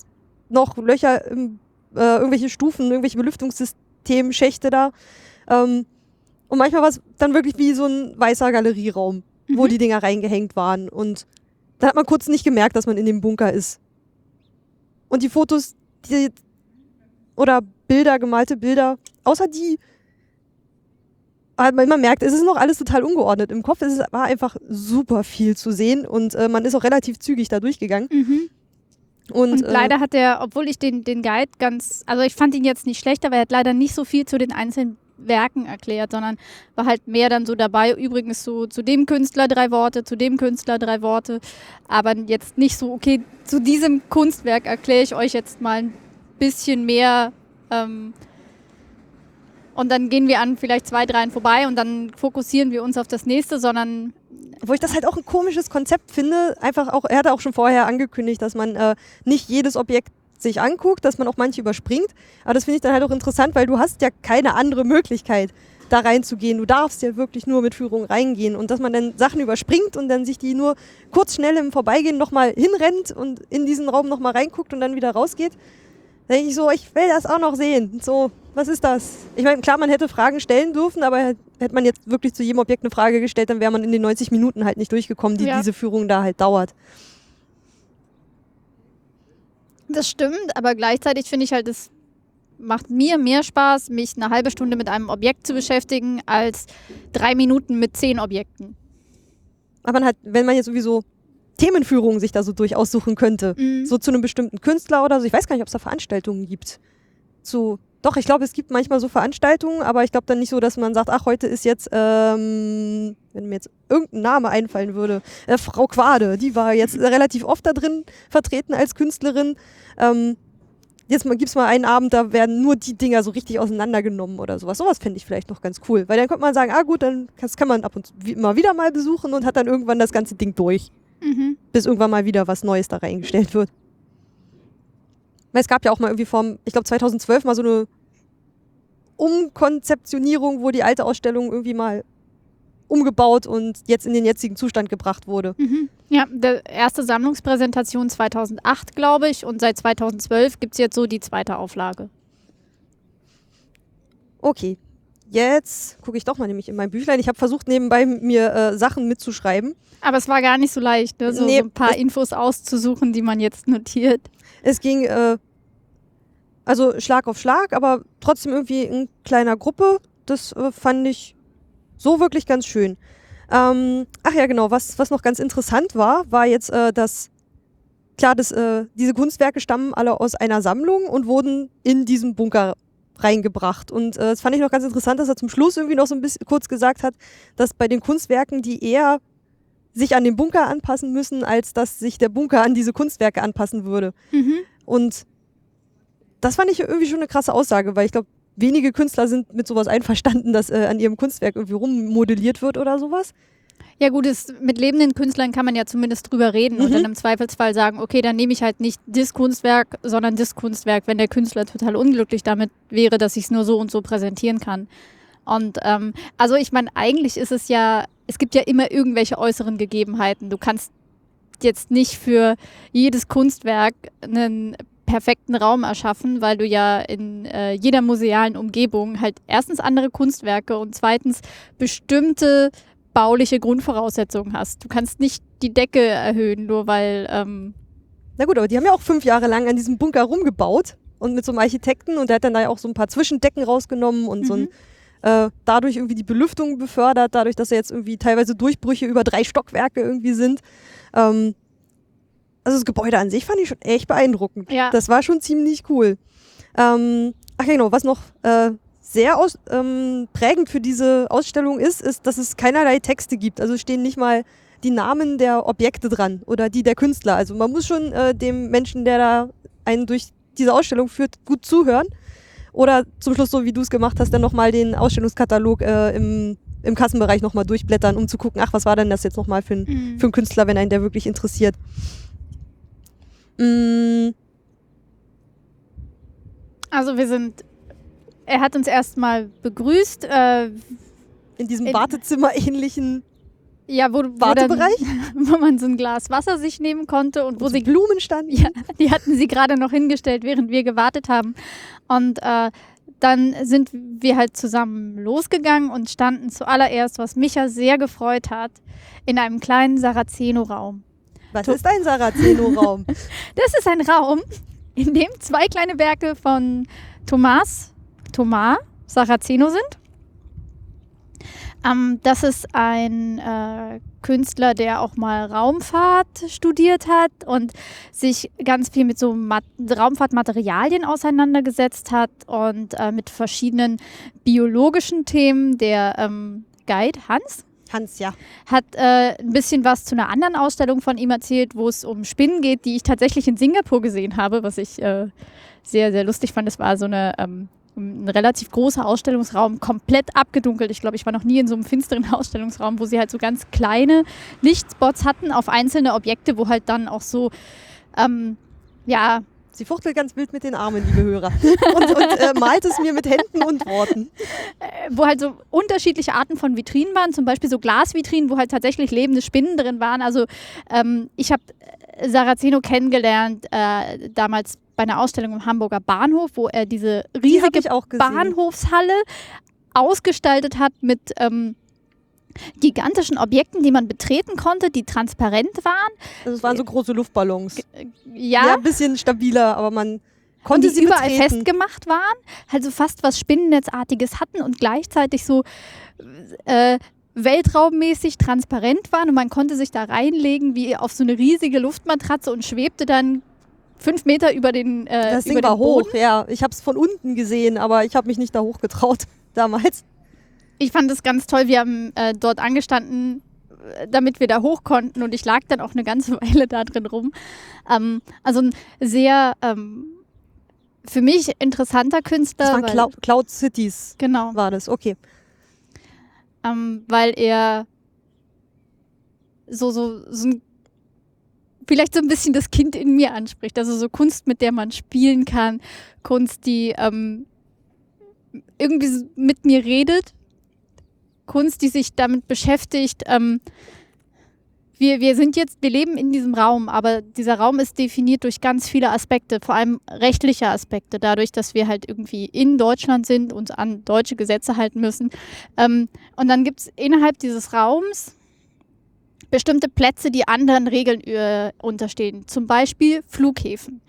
noch Löcher, im, äh, irgendwelche Stufen, irgendwelche Belüftungssystemschächte da. Ähm, und manchmal war es dann wirklich wie so ein weißer Galerieraum, mhm. wo die Dinger reingehängt waren. Und da hat man kurz nicht gemerkt, dass man in dem Bunker ist. Und die Fotos, die, oder Bilder, gemalte Bilder, außer die, man merkt, es ist noch alles total ungeordnet. Im Kopf ist es war einfach super viel zu sehen und äh, man ist auch relativ zügig da durchgegangen. Mhm. Und, und, äh, leider hat er, obwohl ich den, den Guide ganz, also ich fand ihn jetzt nicht schlecht, aber er hat leider nicht so viel zu den einzelnen Werken erklärt, sondern war halt mehr dann so dabei, übrigens so zu dem Künstler drei Worte, zu dem Künstler drei Worte, aber jetzt nicht so, okay, zu diesem Kunstwerk erkläre ich euch jetzt mal ein bisschen mehr ähm, und dann gehen wir an vielleicht zwei, dreien vorbei und dann fokussieren wir uns auf das nächste, sondern wo ich das halt auch ein komisches Konzept finde, einfach auch, er hatte auch schon vorher angekündigt, dass man äh, nicht jedes Objekt sich anguckt, dass man auch manche überspringt. Aber das finde ich dann halt auch interessant, weil du hast ja keine andere Möglichkeit, da reinzugehen. Du darfst ja wirklich nur mit Führung reingehen. Und dass man dann Sachen überspringt und dann sich die nur kurz schnell im Vorbeigehen nochmal hinrennt und in diesen Raum nochmal reinguckt und dann wieder rausgeht. Da denke ich so, ich will das auch noch sehen. So, was ist das? Ich meine, klar, man hätte Fragen stellen dürfen, aber hätte man jetzt wirklich zu jedem Objekt eine Frage gestellt, dann wäre man in den 90 Minuten halt nicht durchgekommen, die ja. diese Führung da halt dauert. Das stimmt, aber gleichzeitig finde ich halt, es macht mir mehr Spaß, mich eine halbe Stunde mit einem Objekt zu beschäftigen, als drei Minuten mit zehn Objekten. Aber man hat, wenn man jetzt sowieso Themenführungen sich da so durchaus suchen könnte, mhm. so zu einem bestimmten Künstler oder so, ich weiß gar nicht, ob es da Veranstaltungen gibt. Zu, doch, ich glaube, es gibt manchmal so Veranstaltungen, aber ich glaube dann nicht so, dass man sagt, ach, heute ist jetzt, ähm, wenn mir jetzt irgendein Name einfallen würde, äh, Frau Quade, die war jetzt relativ oft da drin vertreten als Künstlerin. Ähm, jetzt gibt es mal einen Abend, da werden nur die Dinger so richtig auseinandergenommen oder sowas. Sowas fände ich vielleicht noch ganz cool. Weil dann könnte man sagen, ah gut, dann das kann man ab und zu immer wieder mal besuchen und hat dann irgendwann das ganze Ding durch. Mhm. Bis irgendwann mal wieder was Neues da reingestellt wird. Weil es gab ja auch mal irgendwie vor, ich glaube 2012 mal so eine Umkonzeptionierung, wo die alte Ausstellung irgendwie mal umgebaut und jetzt in den jetzigen Zustand gebracht wurde. Mhm. Ja, der erste Sammlungspräsentation 2008, glaube ich, und seit 2012 gibt es jetzt so die zweite Auflage. Okay, jetzt gucke ich doch mal nämlich in mein Büchlein. Ich habe versucht, nebenbei mir äh, Sachen mitzuschreiben. Aber es war gar nicht so leicht, ne? so, nee, so ein paar Infos auszusuchen, die man jetzt notiert. Es ging äh, also Schlag auf Schlag, aber trotzdem irgendwie in kleiner Gruppe. Das äh, fand ich so wirklich ganz schön. Ähm, ach ja, genau, was, was noch ganz interessant war, war jetzt, äh, dass klar, das, äh, diese Kunstwerke stammen alle aus einer Sammlung und wurden in diesen Bunker reingebracht. Und äh, das fand ich noch ganz interessant, dass er zum Schluss irgendwie noch so ein bisschen kurz gesagt hat, dass bei den Kunstwerken, die eher sich an den Bunker anpassen müssen, als dass sich der Bunker an diese Kunstwerke anpassen würde. Mhm. Und das fand ich irgendwie schon eine krasse Aussage, weil ich glaube, wenige Künstler sind mit sowas einverstanden, dass äh, an ihrem Kunstwerk irgendwie rummodelliert wird oder sowas. Ja gut, es, mit lebenden Künstlern kann man ja zumindest drüber reden mhm. und dann im Zweifelsfall sagen, okay, dann nehme ich halt nicht das Kunstwerk, sondern das Kunstwerk, wenn der Künstler total unglücklich damit wäre, dass ich es nur so und so präsentieren kann. Und ähm, also ich meine, eigentlich ist es ja, es gibt ja immer irgendwelche äußeren Gegebenheiten. Du kannst jetzt nicht für jedes Kunstwerk einen perfekten Raum erschaffen, weil du ja in äh, jeder musealen Umgebung halt erstens andere Kunstwerke und zweitens bestimmte bauliche Grundvoraussetzungen hast. Du kannst nicht die Decke erhöhen, nur weil. Ähm Na gut, aber die haben ja auch fünf Jahre lang an diesem Bunker rumgebaut und mit so einem Architekten und der hat dann da ja auch so ein paar Zwischendecken rausgenommen und mhm. so ein, mhm. äh, dadurch irgendwie die Belüftung befördert, dadurch, dass ja jetzt irgendwie teilweise Durchbrüche über drei Stockwerke irgendwie sind. Ähm, also das Gebäude an sich fand ich schon echt beeindruckend. Ja. Das war schon ziemlich cool. Ähm, ach genau, was noch äh, sehr aus, ähm, prägend für diese Ausstellung ist, ist, dass es keinerlei Texte gibt. Also stehen nicht mal die Namen der Objekte dran oder die der Künstler. Also man muss schon äh, dem Menschen, der da einen durch diese Ausstellung führt, gut zuhören. Oder zum Schluss, so wie du es gemacht hast, dann nochmal den Ausstellungskatalog äh, im, im Kassenbereich nochmal durchblättern, um zu gucken, ach, was war denn das jetzt nochmal für, ein, mhm. für einen Künstler, wenn einen der wirklich interessiert. Mm. Also wir sind, er hat uns erstmal begrüßt. Äh, in diesem in, Wartezimmer ähnlichen ja, wo, Wartebereich? Wo, dann, wo, man so ein Glas Wasser sich nehmen konnte und, und wo sie Blumen standen. Ja, die hatten sie gerade noch hingestellt, während wir gewartet haben. Und äh, dann sind wir halt zusammen losgegangen und standen zuallererst, was Micha sehr gefreut hat, in einem kleinen Sarazeno-Raum. Was ist ein Sarazeno-Raum? das ist ein Raum, in dem zwei kleine Werke von Thomas, Thomas Saraceno sind. Ähm, das ist ein äh, Künstler, der auch mal Raumfahrt studiert hat und sich ganz viel mit so Mat Raumfahrtmaterialien auseinandergesetzt hat und äh, mit verschiedenen biologischen Themen. Der ähm, Guide Hans, Hans, ja. Hat äh, ein bisschen was zu einer anderen Ausstellung von ihm erzählt, wo es um Spinnen geht, die ich tatsächlich in Singapur gesehen habe, was ich äh, sehr, sehr lustig fand. Das war so eine, ähm, ein relativ großer Ausstellungsraum, komplett abgedunkelt. Ich glaube, ich war noch nie in so einem finsteren Ausstellungsraum, wo sie halt so ganz kleine Lichtspots hatten auf einzelne Objekte, wo halt dann auch so, ähm, ja, Sie fuchtelt ganz wild mit den Armen, liebe Hörer. Und, und äh, malt es mir mit Händen und Worten. Äh, wo halt so unterschiedliche Arten von Vitrinen waren, zum Beispiel so Glasvitrinen, wo halt tatsächlich lebende Spinnen drin waren. Also ähm, ich habe äh, Saraceno kennengelernt äh, damals bei einer Ausstellung im Hamburger Bahnhof, wo er diese riesige Die Bahnhofshalle ausgestaltet hat mit ähm, gigantischen Objekten, die man betreten konnte, die transparent waren. Also es waren so große Luftballons. Äh, ja. Ja, ein bisschen stabiler, aber man konnte die sie überall betreten. festgemacht waren, also fast was Spinnennetzartiges hatten und gleichzeitig so äh, weltraummäßig transparent waren und man konnte sich da reinlegen wie auf so eine riesige Luftmatratze und schwebte dann fünf Meter über den äh, Das Ding über war hoch, ja. Ich habe es von unten gesehen, aber ich habe mich nicht da hochgetraut damals. Ich fand es ganz toll. Wir haben äh, dort angestanden, äh, damit wir da hoch konnten und ich lag dann auch eine ganze Weile da drin rum. Ähm, also ein sehr ähm, für mich interessanter Künstler. Das waren Cloud, Cloud Cities. Genau. War das, okay. Ähm, weil er so, so, so ein, vielleicht so ein bisschen das Kind in mir anspricht. Also so Kunst, mit der man spielen kann. Kunst, die ähm, irgendwie mit mir redet Kunst, die sich damit beschäftigt. Ähm, wir, wir sind jetzt, wir leben in diesem Raum, aber dieser Raum ist definiert durch ganz viele Aspekte, vor allem rechtliche Aspekte, dadurch, dass wir halt irgendwie in Deutschland sind, und an deutsche Gesetze halten müssen. Ähm, und dann gibt es innerhalb dieses Raums bestimmte Plätze, die anderen Regeln äh, unterstehen, zum Beispiel Flughäfen.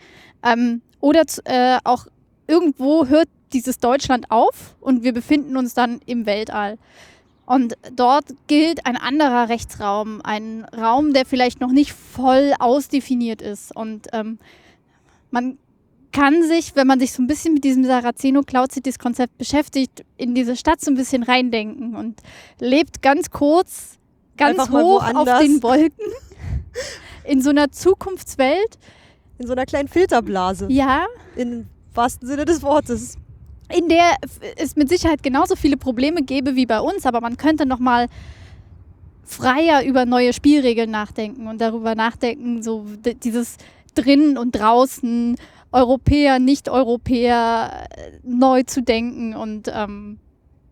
Ähm, oder äh, auch irgendwo hört dieses Deutschland auf und wir befinden uns dann im Weltall. Und dort gilt ein anderer Rechtsraum, ein Raum, der vielleicht noch nicht voll ausdefiniert ist. Und ähm, man kann sich, wenn man sich so ein bisschen mit diesem Saraceno Cloud Cities Konzept beschäftigt, in diese Stadt so ein bisschen reindenken und lebt ganz kurz, ganz Einfach hoch auf den Wolken in so einer Zukunftswelt. In so einer kleinen Filterblase. Ja. Im wahrsten Sinne des Wortes in der es mit Sicherheit genauso viele Probleme gäbe wie bei uns, aber man könnte noch mal freier über neue Spielregeln nachdenken und darüber nachdenken, so dieses drinnen und draußen, Europäer, Nicht-Europäer äh, neu zu denken und ähm,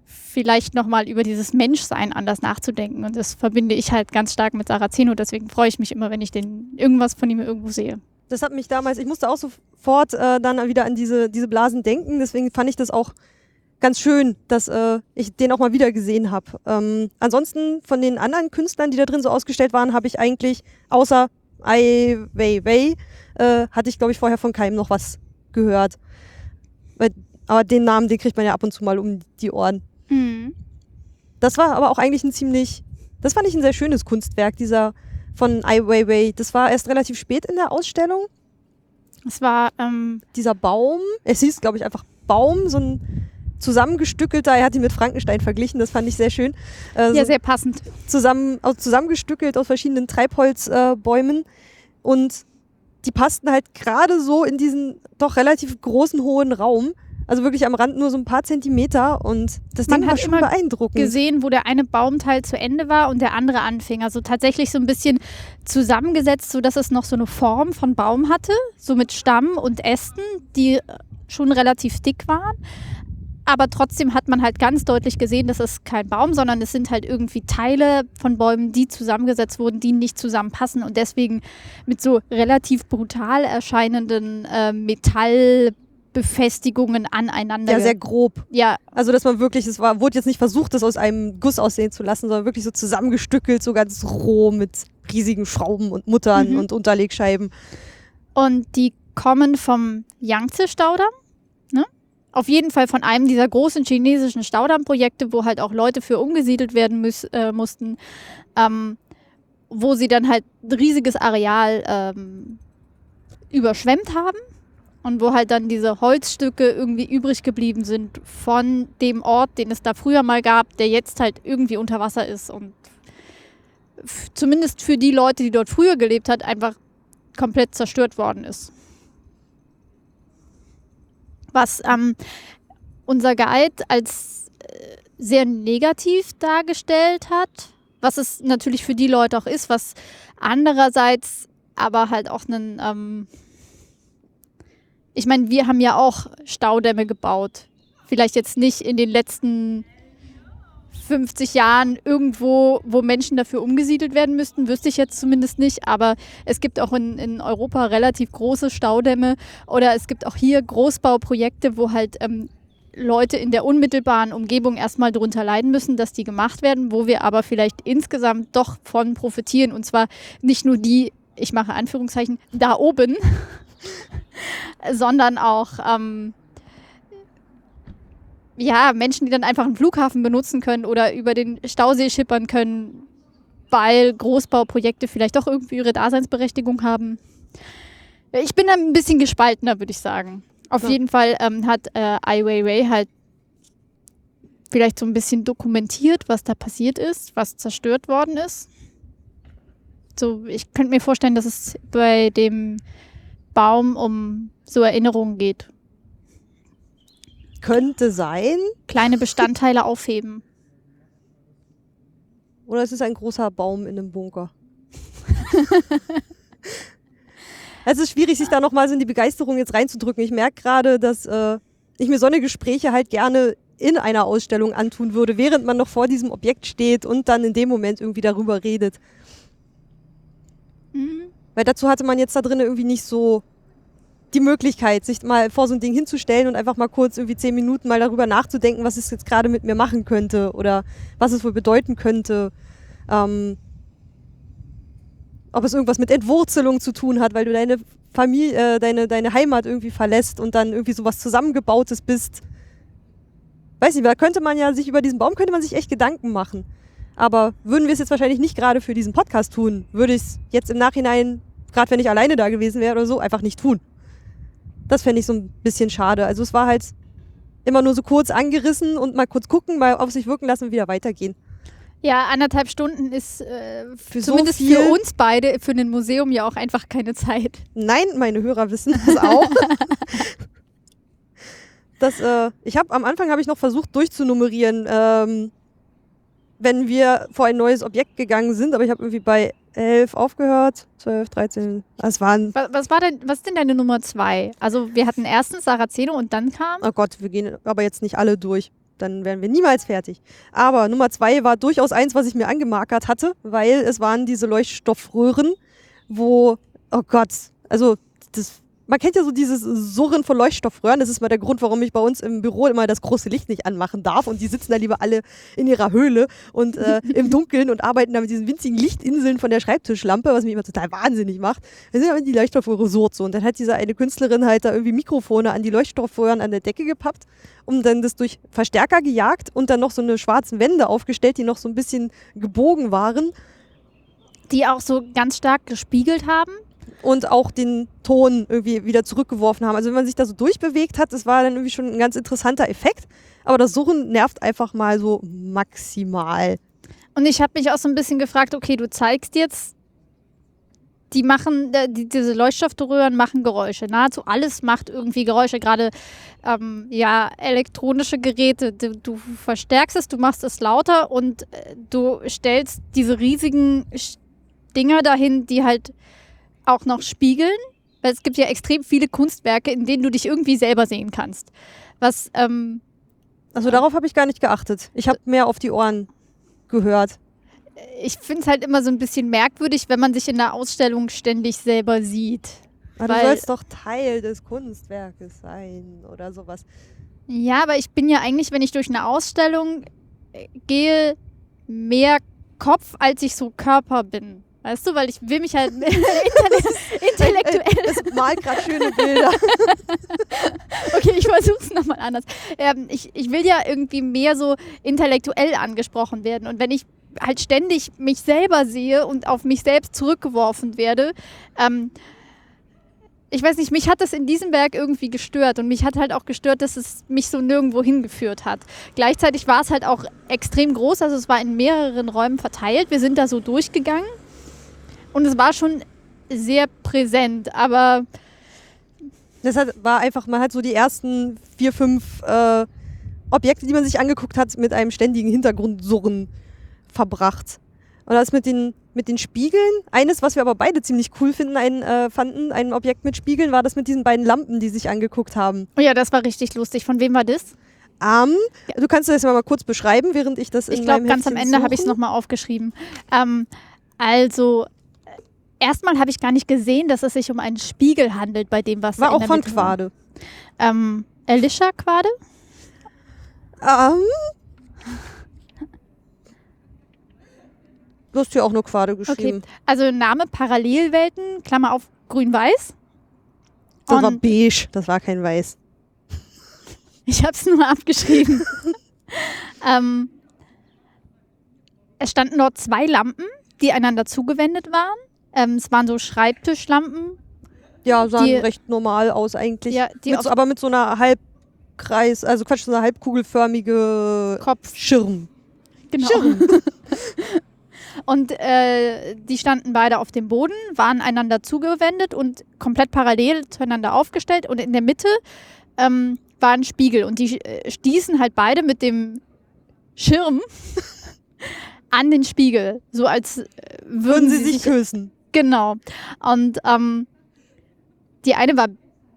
vielleicht nochmal über dieses Menschsein anders nachzudenken. Und das verbinde ich halt ganz stark mit Saraceno. Deswegen freue ich mich immer, wenn ich den irgendwas von ihm irgendwo sehe. Das hat mich damals, ich musste auch sofort äh, dann wieder an diese, diese Blasen denken. Deswegen fand ich das auch ganz schön, dass äh, ich den auch mal wieder gesehen habe. Ähm, ansonsten von den anderen Künstlern, die da drin so ausgestellt waren, habe ich eigentlich außer Ai Weiwei äh, hatte ich glaube ich vorher von keinem noch was gehört. Aber den Namen, den kriegt man ja ab und zu mal um die Ohren. Mhm. Das war aber auch eigentlich ein ziemlich, das fand ich ein sehr schönes Kunstwerk, dieser von Ai Weiwei. Das war erst relativ spät in der Ausstellung. Es war ähm dieser Baum. Es hieß, glaube ich, einfach Baum, so ein zusammengestückelter, er hat ihn mit Frankenstein verglichen, das fand ich sehr schön. Äh, ja, sehr passend. Zusammen, also zusammengestückelt aus verschiedenen Treibholzbäumen äh, und die passten halt gerade so in diesen doch relativ großen, hohen Raum. Also wirklich am Rand nur so ein paar Zentimeter und das Man Ding war schon beeindruckend. gesehen, wo der eine Baumteil zu Ende war und der andere anfing. Also tatsächlich so ein bisschen zusammengesetzt, sodass es noch so eine Form von Baum hatte, so mit Stamm und Ästen, die schon relativ dick waren aber trotzdem hat man halt ganz deutlich gesehen, dass es kein Baum, sondern es sind halt irgendwie Teile von Bäumen, die zusammengesetzt wurden, die nicht zusammenpassen und deswegen mit so relativ brutal erscheinenden äh, Metallbefestigungen aneinander. Ja, sehr grob. Ja. Also, dass man wirklich, es war, wurde jetzt nicht versucht, das aus einem Guss aussehen zu lassen, sondern wirklich so zusammengestückelt, so ganz roh mit riesigen Schrauben und Muttern mhm. und Unterlegscheiben. Und die kommen vom Yangtze-Staudamm auf jeden Fall von einem dieser großen chinesischen Staudammprojekte, wo halt auch Leute für umgesiedelt werden müß, äh, mussten, ähm, wo sie dann halt ein riesiges Areal ähm, überschwemmt haben und wo halt dann diese Holzstücke irgendwie übrig geblieben sind von dem Ort, den es da früher mal gab, der jetzt halt irgendwie unter Wasser ist und zumindest für die Leute, die dort früher gelebt hat, einfach komplett zerstört worden ist. Was ähm, unser Guide als äh, sehr negativ dargestellt hat, was es natürlich für die Leute auch ist, was andererseits aber halt auch einen, ähm, ich meine, wir haben ja auch Staudämme gebaut. Vielleicht jetzt nicht in den letzten 50 Jahren irgendwo, wo Menschen dafür umgesiedelt werden müssten, wüsste ich jetzt zumindest nicht. Aber es gibt auch in, in Europa relativ große Staudämme oder es gibt auch hier Großbauprojekte, wo halt ähm, Leute in der unmittelbaren Umgebung erstmal darunter leiden müssen, dass die gemacht werden, wo wir aber vielleicht insgesamt doch von profitieren. Und zwar nicht nur die, ich mache Anführungszeichen, da oben, sondern auch ähm, ja, Menschen, die dann einfach einen Flughafen benutzen können oder über den Stausee schippern können, weil Großbauprojekte vielleicht doch irgendwie ihre Daseinsberechtigung haben. Ich bin ein bisschen gespaltener, würde ich sagen. Auf ja. jeden Fall ähm, hat äh, Ai Weiwei halt vielleicht so ein bisschen dokumentiert, was da passiert ist, was zerstört worden ist. So, ich könnte mir vorstellen, dass es bei dem Baum um so Erinnerungen geht könnte sein. Kleine Bestandteile aufheben. Oder es ist ein großer Baum in einem Bunker. es ist schwierig, sich da nochmal so in die Begeisterung jetzt reinzudrücken. Ich merke gerade, dass äh, ich mir so eine Gespräche halt gerne in einer Ausstellung antun würde, während man noch vor diesem Objekt steht und dann in dem Moment irgendwie darüber redet. Mhm. Weil dazu hatte man jetzt da drin irgendwie nicht so die Möglichkeit, sich mal vor so ein Ding hinzustellen und einfach mal kurz irgendwie zehn Minuten mal darüber nachzudenken, was es jetzt gerade mit mir machen könnte oder was es wohl bedeuten könnte. Ähm, ob es irgendwas mit Entwurzelung zu tun hat, weil du deine Familie, äh, deine, deine Heimat irgendwie verlässt und dann irgendwie sowas zusammengebautes bist. Weiß nicht, da könnte man ja sich über diesen Baum könnte man sich echt Gedanken machen. Aber würden wir es jetzt wahrscheinlich nicht gerade für diesen Podcast tun, würde ich es jetzt im Nachhinein, gerade wenn ich alleine da gewesen wäre oder so, einfach nicht tun. Das fände ich so ein bisschen schade. Also es war halt immer nur so kurz angerissen und mal kurz gucken, mal auf sich wirken lassen und wieder weitergehen. Ja, anderthalb Stunden ist äh, für zumindest so für uns beide, für ein Museum ja auch einfach keine Zeit. Nein, meine Hörer wissen das auch. das, äh, ich habe am Anfang habe ich noch versucht durchzunummerieren, ähm, wenn wir vor ein neues Objekt gegangen sind, aber ich habe irgendwie bei 11 aufgehört, 12, 13. Das waren. Was, was, war denn, was ist denn deine Nummer zwei? Also wir hatten erstens Saraceno und dann kam. Oh Gott, wir gehen aber jetzt nicht alle durch. dann wären wir niemals fertig. Aber Nummer zwei war durchaus eins, was ich mir angemarkert hatte, weil es waren diese Leuchtstoffröhren, wo, oh Gott, also das man kennt ja so dieses Surren von Leuchtstoffröhren. Das ist mal der Grund, warum ich bei uns im Büro immer das große Licht nicht anmachen darf. Und die sitzen da lieber alle in ihrer Höhle und äh, im Dunkeln und arbeiten da mit diesen winzigen Lichtinseln von der Schreibtischlampe, was mich immer total wahnsinnig macht. Dann sind aber die Leuchtstoffröhre surrt so. Und dann hat diese eine Künstlerin halt da irgendwie Mikrofone an die Leuchtstoffröhren an der Decke gepappt, um dann das durch Verstärker gejagt und dann noch so eine schwarzen Wände aufgestellt, die noch so ein bisschen gebogen waren. Die auch so ganz stark gespiegelt haben und auch den Ton irgendwie wieder zurückgeworfen haben. Also wenn man sich da so durchbewegt hat, das war dann irgendwie schon ein ganz interessanter Effekt. Aber das Surren nervt einfach mal so maximal. Und ich habe mich auch so ein bisschen gefragt, okay, du zeigst jetzt, die machen, äh, die, diese Leuchtstoffröhren machen Geräusche. Nahezu alles macht irgendwie Geräusche, gerade ähm, ja, elektronische Geräte. Du, du, verstärkst es, du machst es lauter und äh, du stellst diese riesigen Dinger dahin, die halt auch noch spiegeln, weil es gibt ja extrem viele Kunstwerke, in denen du dich irgendwie selber sehen kannst. Was, ähm, also darauf habe ich gar nicht geachtet. Ich habe mehr auf die Ohren gehört. Ich finde es halt immer so ein bisschen merkwürdig, wenn man sich in der Ausstellung ständig selber sieht. Aber du sollst doch Teil des Kunstwerkes sein oder sowas. Ja, aber ich bin ja eigentlich, wenn ich durch eine Ausstellung äh, gehe, mehr Kopf, als ich so Körper bin. Weißt du, weil ich will mich halt intellektuell. Es malt gerade schöne Bilder. okay, ich versuche es nochmal anders. Ähm, ich, ich will ja irgendwie mehr so intellektuell angesprochen werden. Und wenn ich halt ständig mich selber sehe und auf mich selbst zurückgeworfen werde, ähm, ich weiß nicht, mich hat das in diesem Werk irgendwie gestört und mich hat halt auch gestört, dass es mich so nirgendwo hingeführt hat. Gleichzeitig war es halt auch extrem groß, also es war in mehreren Räumen verteilt. Wir sind da so durchgegangen und es war schon sehr präsent, aber. Das war einfach, man hat so die ersten vier, fünf äh, Objekte, die man sich angeguckt hat, mit einem ständigen Hintergrundsurren verbracht. Und das mit den, mit den Spiegeln, eines, was wir aber beide ziemlich cool finden, ein, äh, fanden, ein Objekt mit Spiegeln, war das mit diesen beiden Lampen, die sich angeguckt haben. Ja, das war richtig lustig. Von wem war das? Um, du kannst das mal kurz beschreiben, während ich das ich in Ich glaube, ganz am Ende habe ich es nochmal aufgeschrieben. Ähm, also, erstmal habe ich gar nicht gesehen, dass es sich um einen Spiegel handelt, bei dem was war auch von Quade. Ähm, Alicia Quade? Ähm. Du hast ja auch nur Quade geschrieben. Okay. Also Name Parallelwelten, Klammer auf grün-weiß. Das war beige, das war kein weiß. Ich habe es nur abgeschrieben. ähm, es standen dort zwei Lampen, die einander zugewendet waren. Ähm, es waren so Schreibtischlampen. Ja, sahen die, recht normal aus eigentlich. Ja, mit, aber mit so einer Halbkreis, also Quatsch, so einer halbkugelförmige Kopfschirm. Genau. Schirm. und äh, die standen beide auf dem Boden, waren einander zugewendet und komplett parallel zueinander aufgestellt. Und in der Mitte ähm, war ein Spiegel. Und die äh, stießen halt beide mit dem Schirm an den Spiegel. So als äh, würden, würden sie, sich küssen. Genau. Und ähm, die eine war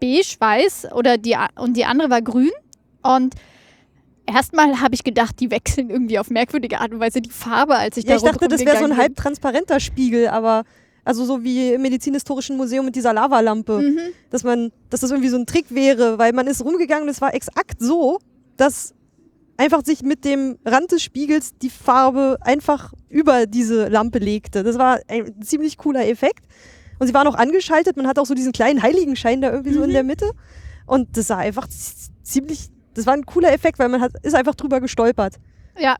beige-weiß oder die, und die andere war grün. Und erstmal habe ich gedacht, die wechseln irgendwie auf merkwürdige Art und Weise die Farbe, als ich ja, da ich dachte, das wäre so ein halbtransparenter Spiegel, aber also so wie im Medizinhistorischen Museum mit dieser Lavalampe, mhm. dass man, dass das irgendwie so ein Trick wäre, weil man ist rumgegangen und es war exakt so, dass einfach sich mit dem Rand des Spiegels die Farbe einfach über diese Lampe legte. Das war ein ziemlich cooler Effekt. Und sie war noch angeschaltet. Man hat auch so diesen kleinen Heiligenschein da irgendwie mhm. so in mhm. der Mitte. Und das sah einfach ziemlich, das war ein cooler Effekt, weil man hat, ist einfach drüber gestolpert. Ja.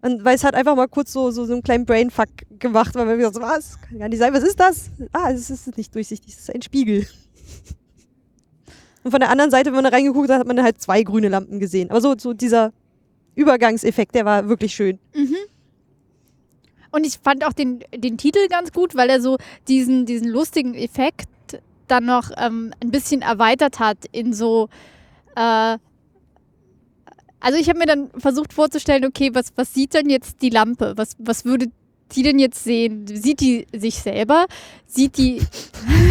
Und weil es hat einfach mal kurz so, so, so einen kleinen Brainfuck gemacht, weil man gesagt so, was? Kann gar nicht sein, was ist das? Ah, es ist nicht durchsichtig, es ist ein Spiegel. Und von der anderen Seite, wenn man da reingeguckt hat, hat man halt zwei grüne Lampen gesehen. Aber so, so dieser Übergangseffekt, der war wirklich schön. Mhm. Und ich fand auch den, den Titel ganz gut, weil er so diesen, diesen lustigen Effekt dann noch ähm, ein bisschen erweitert hat in so. Äh, also ich habe mir dann versucht vorzustellen, okay, was, was sieht denn jetzt die Lampe? Was, was würde die denn jetzt sehen? Sieht die sich selber? Sieht die.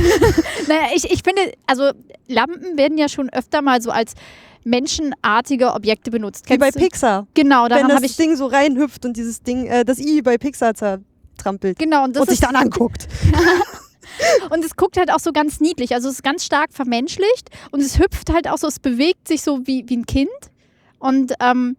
naja, ich, ich finde, also Lampen werden ja schon öfter mal so als menschenartige Objekte benutzt. Wie bei du- Pixar. Genau, Wenn daran das habe ich. Ding so reinhüpft und dieses Ding, äh, das I bei Pixar zertrampelt. Genau, und das und sich ist, dann anguckt. Und es guckt halt auch so ganz niedlich. Also es ist ganz stark vermenschlicht und es hüpft halt auch so, es bewegt sich so wie, wie ein Kind. Und ähm,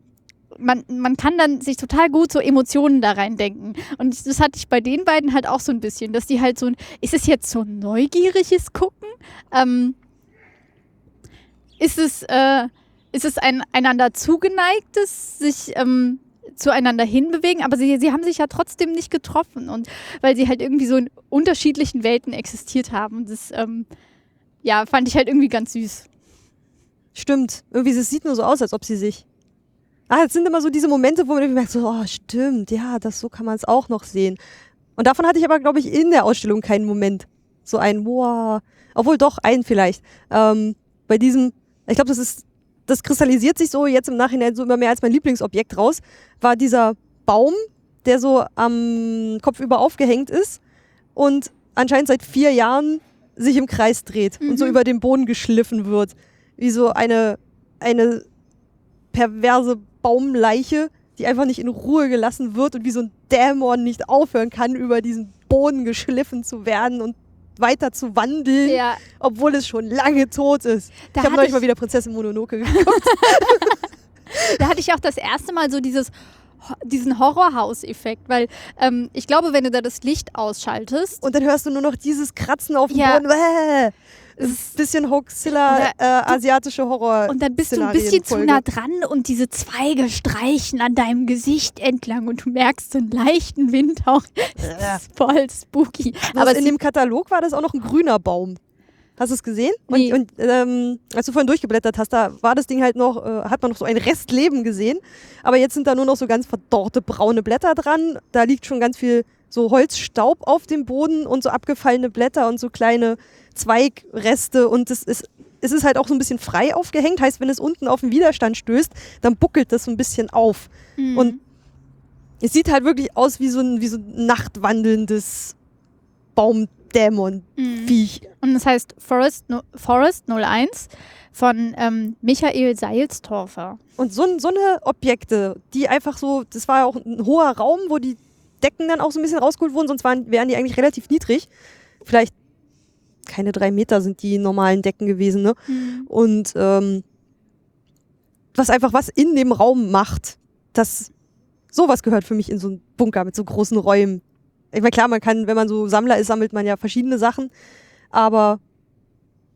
man, man kann dann sich total gut so Emotionen da reindenken. Und das hatte ich bei den beiden halt auch so ein bisschen, dass die halt so ein, ist es jetzt so ein neugieriges Gucken? Ähm, ist es, äh, ist es ein einander zugeneigtes, sich ähm, zueinander hinbewegen, aber sie, sie haben sich ja trotzdem nicht getroffen und weil sie halt irgendwie so in unterschiedlichen Welten existiert haben. Das, ähm, ja, fand ich halt irgendwie ganz süß. Stimmt. Irgendwie, es sieht nur so aus, als ob sie sich. Ah, es sind immer so diese Momente, wo man irgendwie merkt, so, oh, stimmt, ja, das so kann man es auch noch sehen. Und davon hatte ich aber, glaube ich, in der Ausstellung keinen Moment. So ein, wow. Obwohl doch, einen vielleicht. Ähm, bei diesem, ich glaube, das ist, das kristallisiert sich so jetzt im Nachhinein so immer mehr als mein Lieblingsobjekt raus, war dieser Baum, der so am Kopf über aufgehängt ist und anscheinend seit vier Jahren sich im Kreis dreht und so Mhm. über den Boden geschliffen wird. Wie so eine, eine perverse Baumleiche, die einfach nicht in Ruhe gelassen wird und wie so ein Dämon nicht aufhören kann, über diesen Boden geschliffen zu werden und weiter zu wandeln, Ja, obwohl es schon lange tot ist. da ich habe neulich ich, mal wieder Prinzessin Mononoke geguckt. da hatte ich auch das erste Mal so dieses diesen Horrorhaus-Effekt, weil ähm, ich glaube, wenn du da das Licht ausschaltest, Und dann hörst du nur noch dieses Kratzen auf dem Ja. Boden. Bäh. Es ist ein bisschen Hoaxilla, äh, asiatische Horror. und dann bist du ein bisschen zu nah dran und diese Zweige streichen an deinem Gesicht entlang und du merkst so einen leichten Windhauch. Das ist voll spooky. Aber in dem Katalog war das auch noch ein grüner Baum. Hast du es gesehen? Nee. Und, und ähm, als du vorhin durchgeblättert hast, da war das Ding halt noch, äh, hat man noch so ein Restleben gesehen. Aber jetzt sind da nur noch so ganz verdorrte braune Blätter dran. Da liegt schon ganz viel so Holzstaub auf dem Boden und so abgefallene Blätter und so kleine Zweigreste. Und es ist, es ist halt auch so ein bisschen frei aufgehängt. Heißt, wenn es unten auf den Widerstand stößt, dann buckelt das so ein bisschen auf. Mhm. Und es sieht halt wirklich aus wie so ein, wie so ein nachtwandelndes Baumdämon-Viech. Mhm. Und das heißt Forest, no Forest 01 von ähm, Michael Seilstorfer. Und so, so eine Objekte, die einfach so, das war ja auch ein hoher Raum, wo die Decken dann auch so ein bisschen rausgeholt wurden, sonst waren, wären die eigentlich relativ niedrig. Vielleicht keine drei Meter sind die normalen Decken gewesen, ne? Und ähm, was einfach was in dem Raum macht, das sowas gehört für mich in so einen Bunker mit so großen Räumen. Ich meine, klar, man kann, wenn man so Sammler ist, sammelt man ja verschiedene Sachen, aber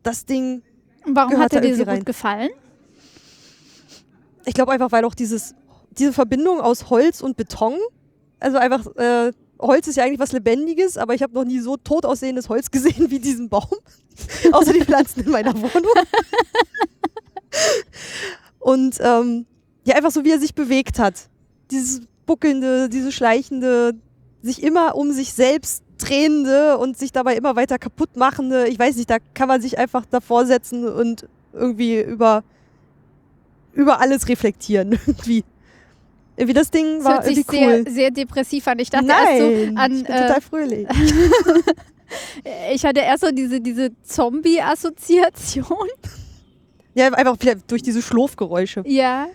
das Ding Und warum hat er dir so rein. gut gefallen? Ich glaube einfach, weil auch dieses, diese Verbindung aus Holz und Beton, also einfach, äh, Holz ist ja eigentlich was Lebendiges, aber ich habe noch nie so tot aussehendes Holz gesehen wie diesen Baum. Außer die Pflanzen in meiner Wohnung. und ähm, ja, einfach so, wie er sich bewegt hat. Dieses buckelnde, diese schleichende, sich immer um sich selbst drehende und sich dabei immer weiter kaputt machende. Ich weiß nicht, da kann man sich einfach davor setzen und irgendwie über über alles reflektieren irgendwie. Irgendwie das Ding Das war hört sich irgendwie cool. sehr, sehr depressiv an. Ich dachte Nein, erst so ich an, bin äh, total fröhlich. ich hatte erst so diese, diese Zombie-Assoziation. Ja, einfach durch diese Schlurfgeräusche. ja.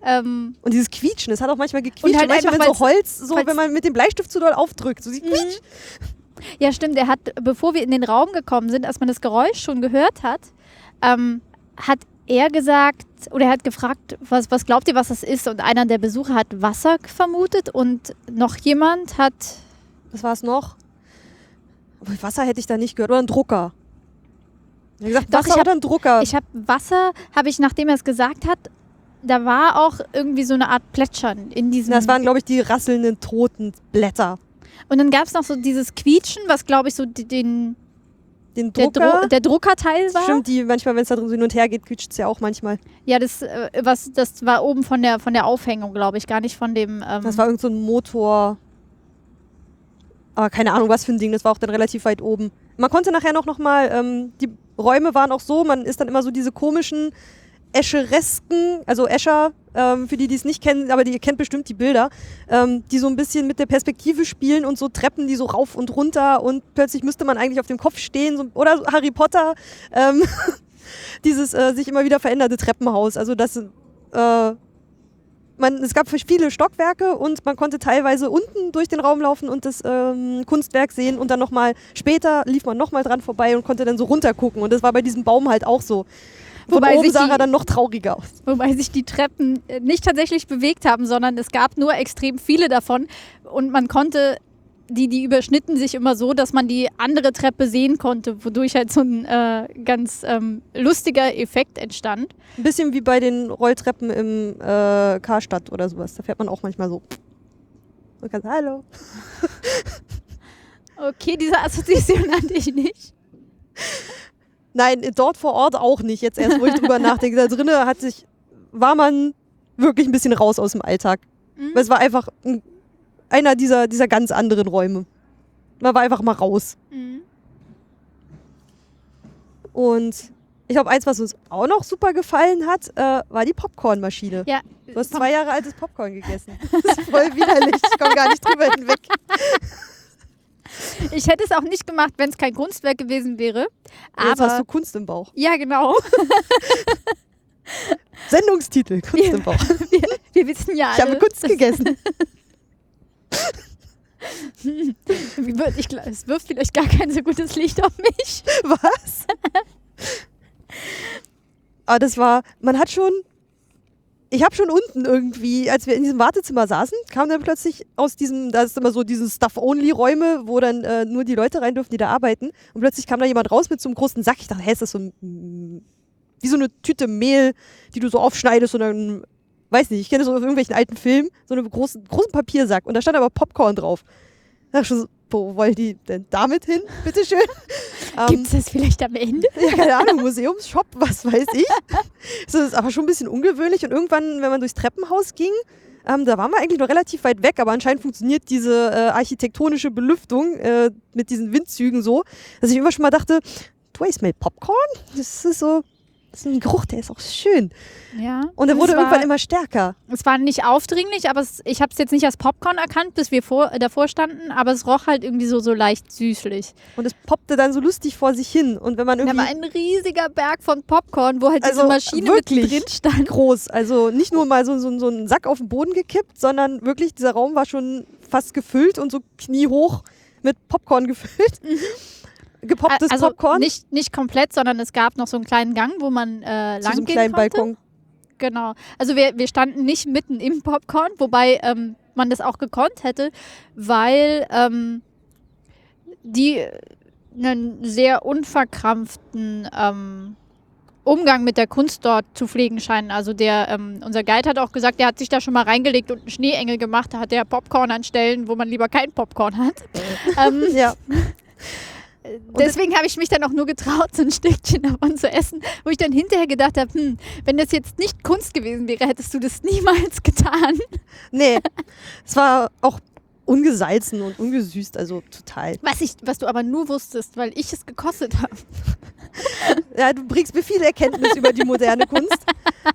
Ähm, Und dieses Quietschen, es hat auch manchmal gequietscht. Und halt manchmal, einfach, wenn so Holz, so wenn man mit dem Bleistift zu doll aufdrückt, so Mhm. ja, stimmt. Er hat, bevor wir in den Raum gekommen sind, als man das Geräusch schon gehört hat, ähm, hat er gesagt, oder er hat gefragt, was, was glaubt ihr, was das ist? Und einer der Besucher hat Wasser vermutet und noch jemand hat, Was war es noch? Wasser hätte ich da nicht gehört. Oder ein Drucker. Er hat gesagt, Doch, Wasser ich hab- oder ein Drucker. ich habe Wasser, habe ich, nachdem er es gesagt hat, da war auch irgendwie so eine Art Plätschern in diesem. das waren, glaube ich, die rasselnden, toten Blätter. und dann gab es noch so dieses Quietschen, was glaube ich so die- den, Den der, Drucker. Dro der Druckerteil war. Stimmt, die manchmal, wenn es da drin so hin und her geht, quietscht es ja auch manchmal. Ja, das, äh, was, das war oben von der, von der Aufhängung, glaube ich, gar nicht von dem. Ähm, Das war irgend so ein Motor. Aber keine Ahnung, was für ein Ding. Das war auch dann relativ weit oben. Man konnte nachher noch, noch mal, ähm, die Räume waren auch so, man ist dann immer so diese komischen Escheresken, also Escher, ähm, für die, die es nicht kennen, aber die ihr kennt bestimmt die Bilder, ähm, die so ein bisschen mit der Perspektive spielen und so Treppen, die so rauf und runter und plötzlich müsste man eigentlich auf dem Kopf stehen so, oder Harry Potter. Ähm, dieses äh, sich immer wieder veränderte Treppenhaus. Also das äh, man, es gab viele Stockwerke und man konnte teilweise unten durch den Raum laufen und das ähm, Kunstwerk sehen und dann nochmal später lief man nochmal dran vorbei und konnte dann so runtergucken. Und das war bei diesem Baum halt auch so. Wobei oben sich sah die- er dann noch trauriger aus. Wobei sich die Treppen äh, nicht tatsächlich bewegt haben, sondern es gab nur extrem viele davon und man konnte, die, die überschnitten sich immer so, dass man die andere Treppe sehen konnte, wodurch halt so ein äh, ganz ähm, lustiger Effekt entstand. Ein bisschen wie bei den Rolltreppen im äh, Karstadt oder sowas. Da fährt man auch manchmal so. Und kann, hallo. Okay, diese Assoziation hatte ich nicht. Nein, dort vor Ort auch nicht. Jetzt erst, wo ich drüber nachdenke. Da drinnen hat sich, war man wirklich ein bisschen raus aus dem Alltag. Mhm. Weil es war einfach ein, einer dieser, dieser ganz anderen Räume. Man war einfach mal raus. Mhm. Und ich glaube, eins, was uns auch noch super gefallen hat, äh, war die Popcornmaschine. Ja, Du hast zwei Jahre altes Popcorn gegessen. Das ist voll widerlich. Ich komme gar nicht drüber hinweg. Ich hätte es auch nicht gemacht, wenn es kein Kunstwerk gewesen wäre. Jetzt Aber hast du Kunst im Bauch. ja, genau. Sendungstitel, Kunst Ja. im Bauch. Wir, wir wissen ja Ich alle. habe Kunst gegessen. Ich es wirft vielleicht gar kein so gutes Licht auf mich. Was? Aber das war, man hat schon, ich habe schon unten irgendwie, als wir in diesem Wartezimmer saßen, kam dann plötzlich aus diesem, da ist immer so diese Stuff-Only-Räume, wo dann äh, nur die Leute rein dürfen, die da arbeiten. Und plötzlich kam da jemand raus mit so einem großen Sack. Ich dachte, hä, ist das so ein, wie so eine Tüte Mehl, die du so aufschneidest und dann, weiß nicht, ich kenne das aus irgendwelchen alten Filmen, so einen großen, großen Papiersack. Und da stand aber Popcorn drauf. Da dachte ich schon so, wo wollen die denn damit hin? Bitteschön. Ähm, Gibt es das vielleicht am Ende? ja, keine Ahnung, Museumsshop, was weiß ich. Das ist aber schon ein bisschen ungewöhnlich. Und irgendwann, wenn man durchs Treppenhaus ging, ähm, da waren wir eigentlich noch relativ weit weg, aber anscheinend funktioniert diese äh, architektonische Belüftung äh, mit diesen Windzügen so, dass ich immer schon mal dachte, do I smell Popcorn? Das ist so, das ist ein Geruch, der ist auch schön. Ja. Und er wurde war, irgendwann immer stärker. Es war nicht aufdringlich, aber es, ich habe es jetzt nicht als Popcorn erkannt, bis wir vor, davor standen, aber es roch halt irgendwie so, so leicht süßlich. Und es poppte dann so lustig vor sich hin. Und wenn man Da irgendwie war ein riesiger Berg von Popcorn, wo halt Also, diese Maschine wirklich? drin stand. groß. Also nicht nur mal so, so, so ein Sack auf den Boden gekippt, sondern wirklich, dieser Raum war schon fast gefüllt und so kniehoch mit Popcorn gefüllt. Gepopptes also Popcorn Nicht, nicht komplett, sondern es gab noch so einen kleinen Gang, wo man äh, zu so lang einem kleinen konnte. Balkon. Genau. Also wir, wir standen nicht mitten im Popcorn, wobei ähm, man das auch gekonnt hätte, weil ähm, die einen sehr unverkrampften ähm, Umgang mit der Kunst dort zu pflegen scheinen. Also der, ähm, unser Guide hat auch gesagt, der hat sich da schon mal reingelegt und einen Schneeengel gemacht. Da hat der Popcorn an Stellen, wo man lieber keinen Popcorn hat. ähm, Ja, Deswegen habe ich mich dann auch nur getraut, so ein Stückchen davon zu essen, wo ich dann hinterher gedacht habe, hm, wenn das jetzt nicht Kunst gewesen wäre, hättest du das niemals getan. nee. es war auch ungesalzen und ungesüßt, also total. Was, ich, was du aber nur wusstest, weil ich es gekostet habe. Ja, du bringst mir viel Erkenntnis über die moderne Kunst.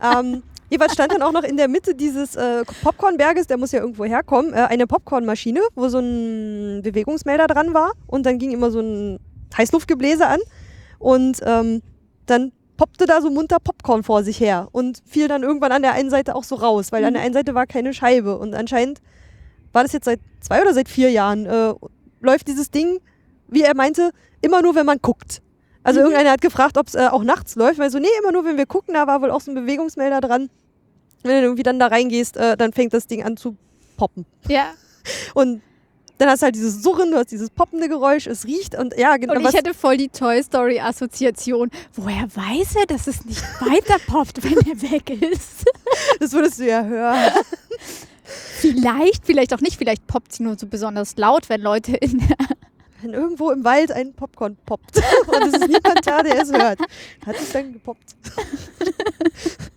Ähm, jeweils stand dann auch noch in der Mitte dieses äh, Popcornberges, der muss ja irgendwo herkommen, äh, eine Popcornmaschine, wo so ein Bewegungsmelder dran war. Und dann ging immer so ein Heißluftgebläse an. Und ähm, dann poppte da so munter Popcorn vor sich her und fiel dann irgendwann an der einen Seite auch so raus, weil an der einen Seite war keine Scheibe. Und anscheinend war das jetzt seit zwei oder seit vier Jahren, äh, läuft dieses Ding, wie er meinte, immer nur, wenn man guckt. Also Mhm. irgendeiner hat gefragt, ob es äh, auch nachts läuft, weil so, nee, immer nur, wenn wir gucken, da war wohl auch so ein Bewegungsmelder dran. Wenn du irgendwie dann da reingehst, äh, dann fängt das Ding an zu poppen. Ja. Und dann hast du halt dieses Surren, du hast dieses poppende Geräusch, es riecht und ja, genau. Und ich hätte voll die Toy Story Assoziation. Woher weiß er, dass es nicht weiter poppt, wenn er weg ist? das würdest du ja hören. Vielleicht, vielleicht auch nicht. Vielleicht poppt sie nur so besonders laut, wenn Leute in der Wenn irgendwo im Wald ein Popcorn poppt und es ist niemand da, der es hört, hat es dann gepoppt.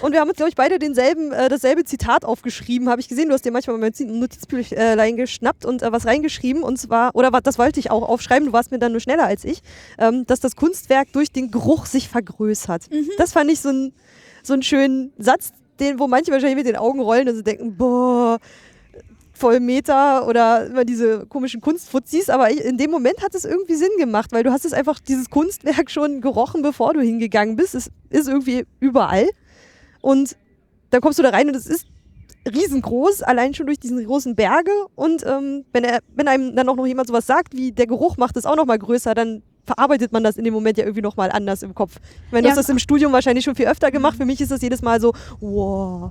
Und wir haben uns, glaube ich, beide denselben, äh, dasselbe Zitat aufgeschrieben, habe ich gesehen. Du hast dir manchmal mein Notizbüchlein geschnappt und äh, was reingeschrieben. Und zwar, oder das wollte ich auch aufschreiben, du warst mir dann nur schneller als ich, ähm, dass das Kunstwerk durch den Geruch sich vergrößert. Das fand ich so, ein, so einen schönen Satz, den, wo manche wahrscheinlich mit den Augen rollen und so denken, boah, Vollmeter oder immer diese komischen Kunstfuzis, aber in dem Moment hat es irgendwie Sinn gemacht, weil du hast es einfach dieses Kunstwerk schon gerochen, bevor du hingegangen bist. Es ist irgendwie überall und dann kommst du da rein und es ist riesengroß, allein schon durch diesen großen Berge und ähm, wenn, er, wenn einem dann auch noch jemand sowas sagt, wie der Geruch macht es auch noch mal größer, dann verarbeitet man das in dem Moment ja irgendwie noch mal anders im Kopf. Ich meine, du Ja. hast das im Studium wahrscheinlich schon viel öfter gemacht. Für mich ist das jedes Mal so, wow,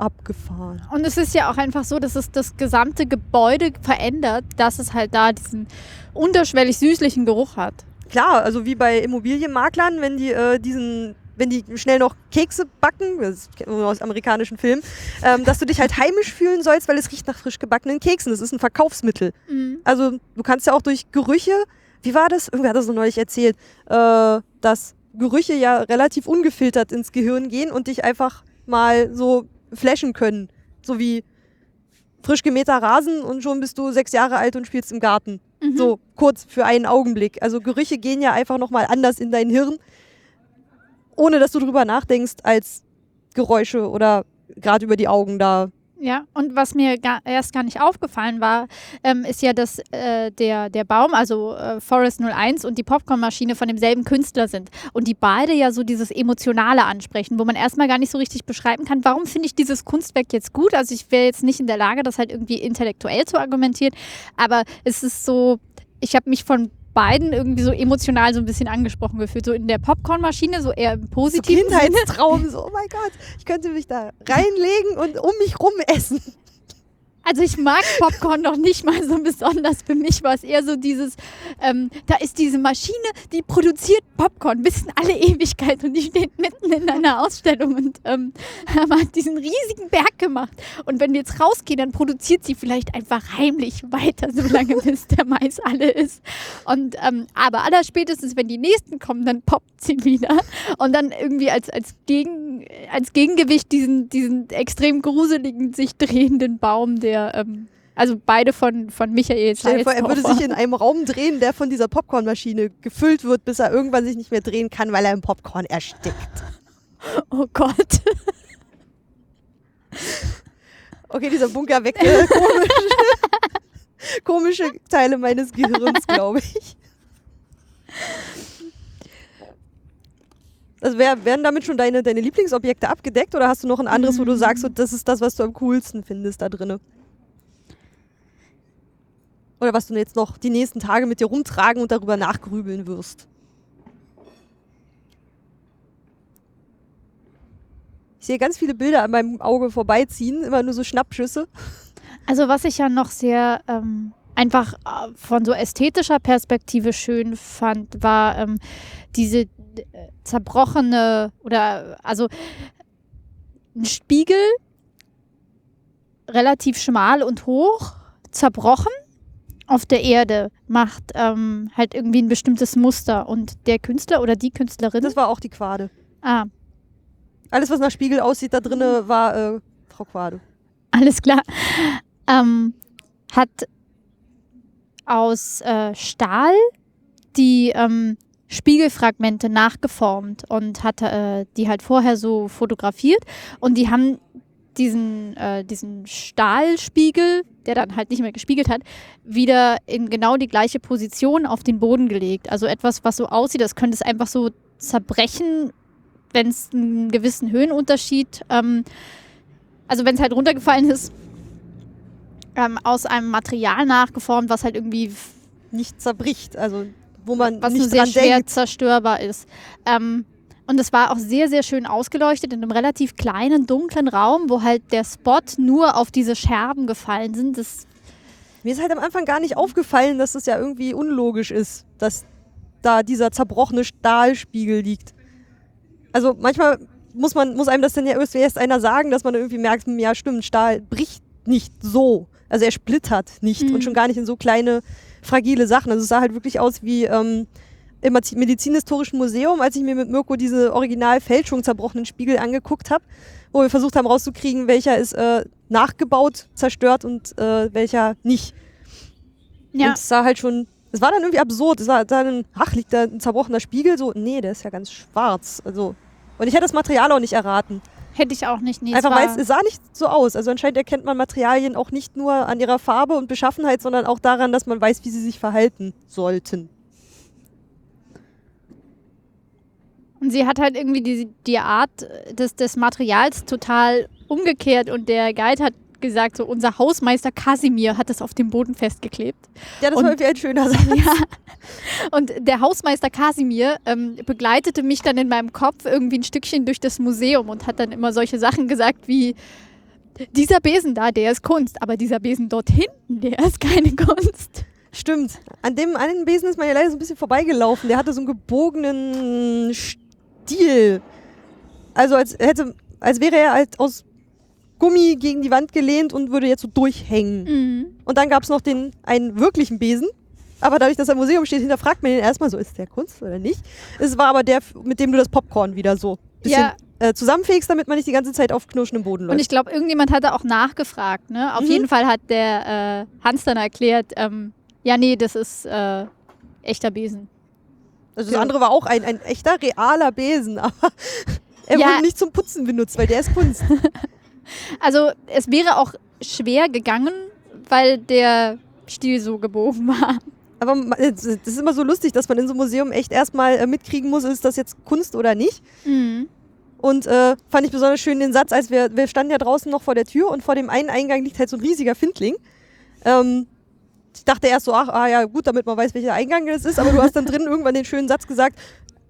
abgefahren. Und es ist ja auch einfach so, dass es das gesamte Gebäude verändert, dass es halt da diesen unterschwellig süßlichen Geruch hat. Klar, also wie bei Immobilienmaklern, wenn die äh, diesen wenn die schnell noch Kekse backen, das kennen wir aus amerikanischen Filmen, ähm, dass du dich halt heimisch fühlen sollst, weil es riecht nach frisch gebackenen Keksen. Das ist ein Verkaufsmittel. Also du kannst ja auch durch Gerüche, wie war das? Irgendwer hat das so neulich erzählt, äh, dass Gerüche ja relativ ungefiltert ins Gehirn gehen und dich einfach mal so flashen können. So wie frisch gemähter Rasen und schon bist du sechs Jahre alt und spielst im Garten. So kurz für einen Augenblick. Also Gerüche gehen ja einfach nochmal anders in dein Hirn, ohne dass du drüber nachdenkst, als Geräusche oder gerade über die Augen da. Ja, und was mir gar, erst gar nicht aufgefallen war, ähm, ist ja, dass äh, der, der Baum, also äh, Forest 01 und die Popcornmaschine von demselben Künstler sind. Und die beide ja so dieses Emotionale ansprechen, wo man erstmal gar nicht so richtig beschreiben kann, warum finde ich dieses Kunstwerk jetzt gut. Also ich wäre jetzt nicht in der Lage, das halt irgendwie intellektuell zu argumentieren, aber es ist so, ich habe mich von beiden irgendwie so emotional so ein bisschen angesprochen gefühlt. So in der Popcornmaschine, so eher im So positiven Sinne. Kindheitstraum, so, oh mein Gott, ich könnte mich da reinlegen und um mich rum essen. Also ich mag Popcorn noch nicht mal so besonders. Für mich war es eher so dieses, ähm, da ist diese Maschine, die produziert Popcorn bis in alle Ewigkeit und die steht mitten in einer Ausstellung und ähm, hat diesen riesigen Berg gemacht. Und wenn wir jetzt rausgehen, dann produziert sie vielleicht einfach heimlich weiter, solange bis der Mais alle ist. Und ähm, aber allerspätestens, wenn die nächsten kommen, dann poppt sie wieder. Und dann irgendwie als, als, Gegen, als Gegengewicht diesen, diesen extrem gruseligen, sich drehenden Baum, der, ähm, also beide von, von Michael Stell dir vor, er würde sich in einem Raum drehen, der von dieser Popcornmaschine gefüllt wird, bis er irgendwann sich nicht mehr drehen kann, weil er im Popcorn erstickt. Oh Gott. Okay, dieser Bunker weckt äh, komische, komische Teile meines Gehirns, glaube ich. Also wär, werden damit schon deine, deine Lieblingsobjekte abgedeckt oder hast du noch ein anderes, wo du sagst, so, das ist das, was du am coolsten findest da drinne? Oder was du jetzt noch die nächsten Tage mit dir rumtragen und darüber nachgrübeln wirst? Ich sehe ganz viele Bilder an meinem Auge vorbeiziehen, immer nur so Schnappschüsse. Also was ich ja noch sehr ähm, einfach äh, von so ästhetischer Perspektive schön fand, war ähm, diese äh, zerbrochene oder also ein Spiegel relativ schmal und hoch, zerbrochen auf der Erde, macht ähm, halt irgendwie ein bestimmtes Muster und der Künstler oder die Künstlerin, Das war auch die Quade. ah, Alles, was nach Spiegel aussieht, da drinne war äh, Frau Quade. Alles klar. Ähm, hat aus äh, Stahl die ähm, Spiegelfragmente nachgeformt und hat äh, die halt vorher so fotografiert und die haben diesen, äh, diesen Stahlspiegel, der dann halt nicht mehr gespiegelt hat, wieder in genau die gleiche Position auf den Boden gelegt. Also etwas, was so aussieht, das könnte es einfach so zerbrechen, wenn es einen gewissen Höhenunterschied, ähm, also wenn es halt runtergefallen ist, ähm, aus einem Material nachgeformt, was halt irgendwie, Nicht zerbricht, also wo man was nur nicht sehr dran schwer denkt. zerstörbar ist. Ähm, und es war auch sehr, sehr schön ausgeleuchtet in einem relativ kleinen, dunklen Raum, wo halt der Spot nur auf diese Scherben gefallen sind. Das, Mir ist halt am Anfang gar nicht aufgefallen, dass es ja irgendwie unlogisch ist, dass da dieser zerbrochene Stahlspiegel liegt. Also manchmal muss man muss einem das dann ja erst erst einer sagen, dass man irgendwie merkt, hm, ja stimmt, Stahl bricht nicht so. Also er splittert nicht Mhm. und schon gar nicht in so kleine fragile Sachen. Also es sah halt wirklich aus wie ähm, im Medizinhistorischen Museum, als ich mir mit Mirko diese original Fälschung zerbrochenen Spiegel angeguckt habe, wo wir versucht haben rauszukriegen, welcher ist äh, nachgebaut, zerstört und äh, welcher nicht. ja, Und es sah halt schon, es war dann irgendwie absurd. Es war dann, ach, liegt da ein zerbrochener Spiegel? So, nee, der ist ja ganz schwarz. Also, und ich hätte das Material auch nicht erraten. hätte ich auch nicht. Nee, Einfach weil es sah nicht so aus. Also anscheinend erkennt man Materialien auch nicht nur an ihrer Farbe und Beschaffenheit, sondern auch daran, dass man weiß, wie sie sich verhalten sollten. Und sie hat halt irgendwie die, die Art des, des Materials total umgekehrt und der Guide hat gesagt, so unser Hausmeister Kasimir hat das auf dem Boden festgeklebt. Ja, das Und- war irgendwie ein schöner Satz. Ja. Und der Hausmeister Kasimir ähm, begleitete mich dann in meinem Kopf irgendwie ein Stückchen durch das Museum und hat dann immer solche Sachen gesagt wie, dieser Besen da, der ist Kunst, aber dieser Besen dort hinten, der ist keine Kunst. Stimmt. An dem einen Besen ist man ja leider so ein bisschen vorbeigelaufen. Der hatte so einen gebogenen Stiel. Also als hätte, als wäre er halt aus Gummi gegen die Wand gelehnt und würde jetzt so durchhängen. Mhm. Und dann gab es noch den einen wirklichen Besen. Aber dadurch, dass er im Museum steht, hinterfragt man ihn erstmal so, ist der Kunst oder nicht? Es war aber der, mit dem du das Popcorn wieder so bisschen Ja. äh, zusammenfegst, damit man nicht die ganze Zeit auf knirschendem Boden läuft. Und ich glaube, irgendjemand hatte auch nachgefragt. Ne? Auf Mhm. jeden Fall hat der äh, Hans dann erklärt, ähm, ja, nee, das ist äh, echter Besen. Also das andere war auch ein, ein echter, realer Besen, aber er Ja. wurde nicht zum Putzen benutzt, weil der ist Kunst. Also es wäre auch schwer gegangen, weil der Stiel so gebogen war. Aber äh, das ist immer so lustig, dass man in so einem Museum echt erstmal äh, mitkriegen muss, ist das jetzt Kunst oder nicht. Mhm. Und äh, fand ich besonders schön den Satz, als wir, wir standen ja draußen noch vor der Tür und vor dem einen Eingang liegt halt so ein riesiger Findling. Ähm, ich dachte erst so, ach, ah ja, gut, damit man weiß, welcher Eingang das ist, aber du hast dann drin irgendwann den schönen Satz gesagt,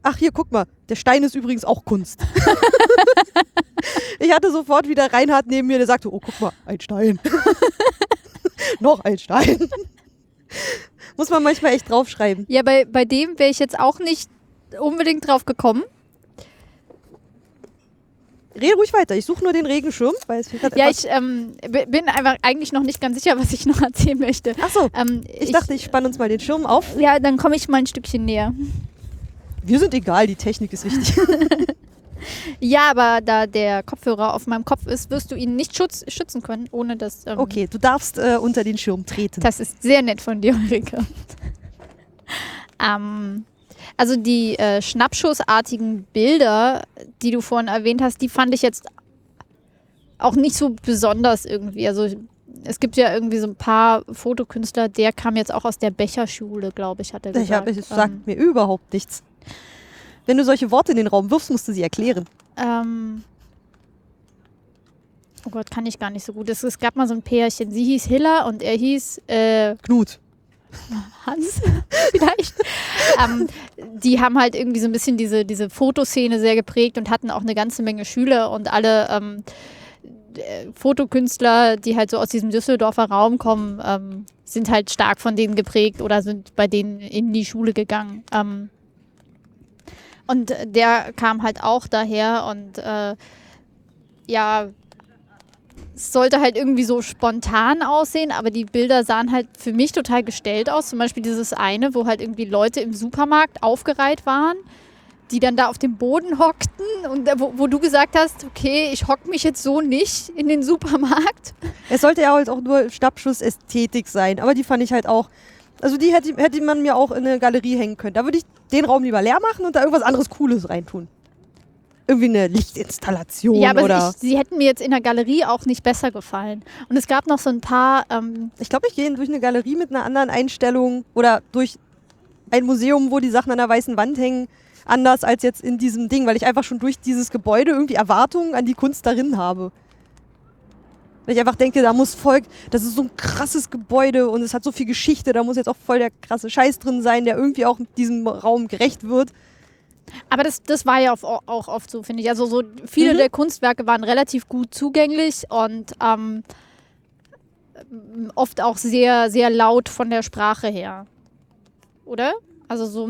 ach hier, guck mal, der Stein ist übrigens auch Kunst. ich hatte sofort wieder Reinhard neben mir, der sagte, oh, guck mal, ein Stein. noch ein Stein. Muss man manchmal echt draufschreiben. Ja, bei, bei dem wäre ich jetzt auch nicht unbedingt drauf gekommen. Rede ruhig weiter, ich suche nur den Regenschirm, weil es Ja, ich ähm, bin einfach eigentlich noch nicht ganz sicher, was ich noch erzählen möchte. Ach so, Ähm, ich dachte, ich spanne uns mal den Schirm auf. Ja, dann komme ich mal ein Stückchen näher. Wir sind egal, die Technik ist wichtig. Ja, aber da der Kopfhörer auf meinem Kopf ist, wirst du ihn nicht schutz, schützen können, ohne dass. Ähm, Okay, du darfst äh, unter den Schirm treten. Das ist sehr nett von dir, Ulrike. ähm, also die äh, schnappschussartigen Bilder, die du vorhin erwähnt hast, die fand ich jetzt auch nicht so besonders irgendwie. Also es gibt ja irgendwie so ein paar Fotokünstler, der kam jetzt auch aus der Becherschule, glaube ich, hat er Ich gesagt. hab, es sagt ähm, mir überhaupt nichts. Wenn du solche Worte in den Raum wirfst, musst du sie erklären. ähm, oh Gott, kann ich gar nicht so gut. Es, es gab mal so ein Pärchen. Sie hieß Hilla und er hieß äh, Knut. Hans vielleicht. ähm, die haben halt irgendwie so ein bisschen diese, diese Fotoszene sehr geprägt und hatten auch eine ganze Menge Schüler und alle ähm, äh, Fotokünstler, die halt so aus diesem Düsseldorfer Raum kommen, ähm, sind halt stark von denen geprägt oder sind bei denen in die Schule gegangen. Ähm, und der kam halt auch daher und äh, ja, es sollte halt irgendwie so spontan aussehen, aber die Bilder sahen halt für mich total gestellt aus. Zum Beispiel dieses eine, wo halt irgendwie Leute im Supermarkt aufgereiht waren, die dann da auf dem Boden hockten und wo, wo du gesagt hast, okay, ich hock mich jetzt so nicht in den Supermarkt. Es sollte ja halt auch nur Schnappschuss-Ästhetik sein, aber die fand ich halt auch. Also die hätte, hätte man mir auch in eine Galerie hängen können. Da würde ich den Raum lieber leer machen und da irgendwas anderes Cooles reintun. Irgendwie eine Lichtinstallation ja, aber oder. ich, sie hätten mir jetzt in der Galerie auch nicht besser gefallen. Und es gab noch so ein paar, ähm, Ich glaube, ich gehe durch eine Galerie mit einer anderen Einstellung oder durch ein Museum, wo die Sachen an der weißen Wand hängen, anders als jetzt in diesem Ding, weil ich einfach schon durch dieses Gebäude irgendwie Erwartungen an die Kunst darin habe. Weil ich einfach denke, da muss voll, das ist so ein krasses Gebäude und es hat so viel Geschichte, da muss jetzt auch voll der krasse Scheiß drin sein, der irgendwie auch diesem Raum gerecht wird. Aber das, das war ja auch oft so, finde ich. Also so viele Mhm. der Kunstwerke waren relativ gut zugänglich und ähm, oft auch sehr, sehr laut von der Sprache her. Oder? Also so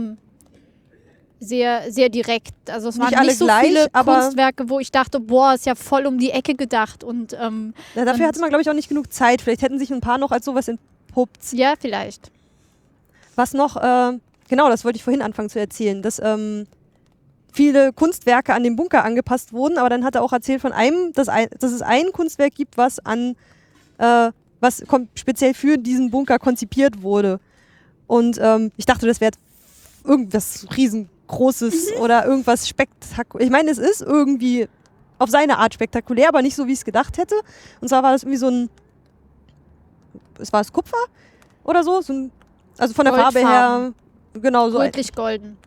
sehr, sehr direkt. Also es Nicht waren nicht so gleich, viele Kunstwerke, wo ich dachte, boah, ist ja voll um die Ecke gedacht. Und ähm, Ja, dafür hatte man, glaube ich, auch nicht genug Zeit. Vielleicht hätten sich ein paar noch als sowas entpuppt. ja, vielleicht. Was noch, äh, genau, das wollte ich vorhin anfangen zu erzählen, dass ähm, viele Kunstwerke an den Bunker angepasst wurden, aber dann hat er auch erzählt von einem, dass, ein, dass es ein Kunstwerk gibt, was an, äh, was speziell für diesen Bunker konzipiert wurde. Und ähm, ich dachte, das wäre irgendwas riesengroßes oder irgendwas spektakulär. Ich meine, es ist irgendwie auf seine Art spektakulär, aber nicht so, wie ich es gedacht hätte. Und zwar war das irgendwie so ein, es war es Kupfer oder so, so ein, also von der Farbe her, genau so Rötlich golden.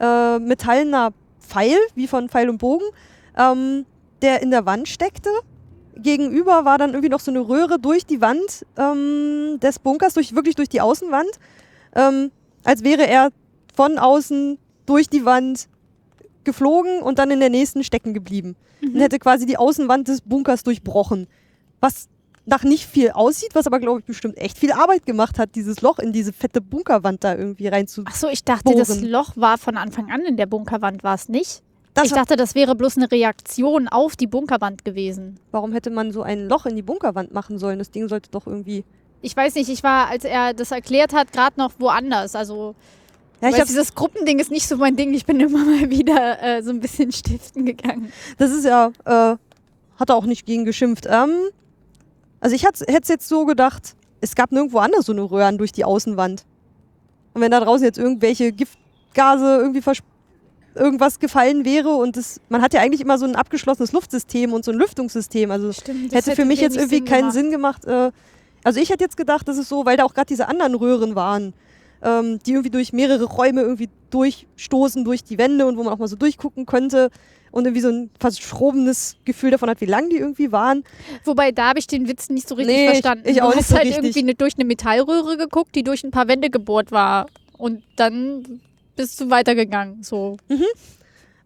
Äh, metallener Pfeil, wie von Pfeil und Bogen, ähm, der in der Wand steckte. Gegenüber war dann irgendwie noch so eine Röhre durch die Wand ähm, des Bunkers, durch, wirklich durch die Außenwand, ähm, als wäre er von außen durch die Wand geflogen und dann in der nächsten stecken geblieben. Und hätte quasi die Außenwand des Bunkers durchbrochen. Was nach nicht viel aussieht, was aber, glaube ich, bestimmt echt viel Arbeit gemacht hat, dieses Loch in diese fette Bunkerwand da irgendwie reinzu. Ach so, ich dachte, das Bohren. Loch war von Anfang an in der Bunkerwand, war es nicht? Das ich dachte, das wäre bloß eine Reaktion auf die Bunkerwand gewesen. Warum hätte man so ein Loch in die Bunkerwand machen sollen? Das Ding sollte doch irgendwie. Ich weiß nicht, ich war, als er das erklärt hat, gerade noch woanders. Also Ja, ich hab, dieses Gruppending ist nicht so mein Ding. Ich bin immer mal wieder äh, so ein bisschen stiften gegangen. das ist ja, äh, hat er auch nicht gegen geschimpft. Ähm, also ich hätte es jetzt so gedacht, es gab nirgendwo anders so eine Röhren durch die Außenwand. Und wenn da draußen jetzt irgendwelche Giftgase irgendwie irgendwas gefallen wäre und das, man hat ja eigentlich immer so ein abgeschlossenes Luftsystem und so ein Lüftungssystem. Also Stimmt. hätte für mich jetzt irgendwie keinen Sinn gemacht. Äh, also ich hätte jetzt gedacht, das ist so, weil da auch gerade diese anderen Röhren waren, ähm, die irgendwie durch mehrere Räume irgendwie durchstoßen durch die Wände und wo man auch mal so durchgucken könnte und irgendwie so ein verschrobenes Gefühl davon hat, wie lang die irgendwie waren. Wobei, da habe ich den Witz nicht so richtig Nee, ich- verstanden. ich auch du nicht hast so halt richtig. irgendwie ne, durch eine Metallröhre geguckt, die durch ein paar Wände gebohrt war. Und dann bist du weitergegangen. So.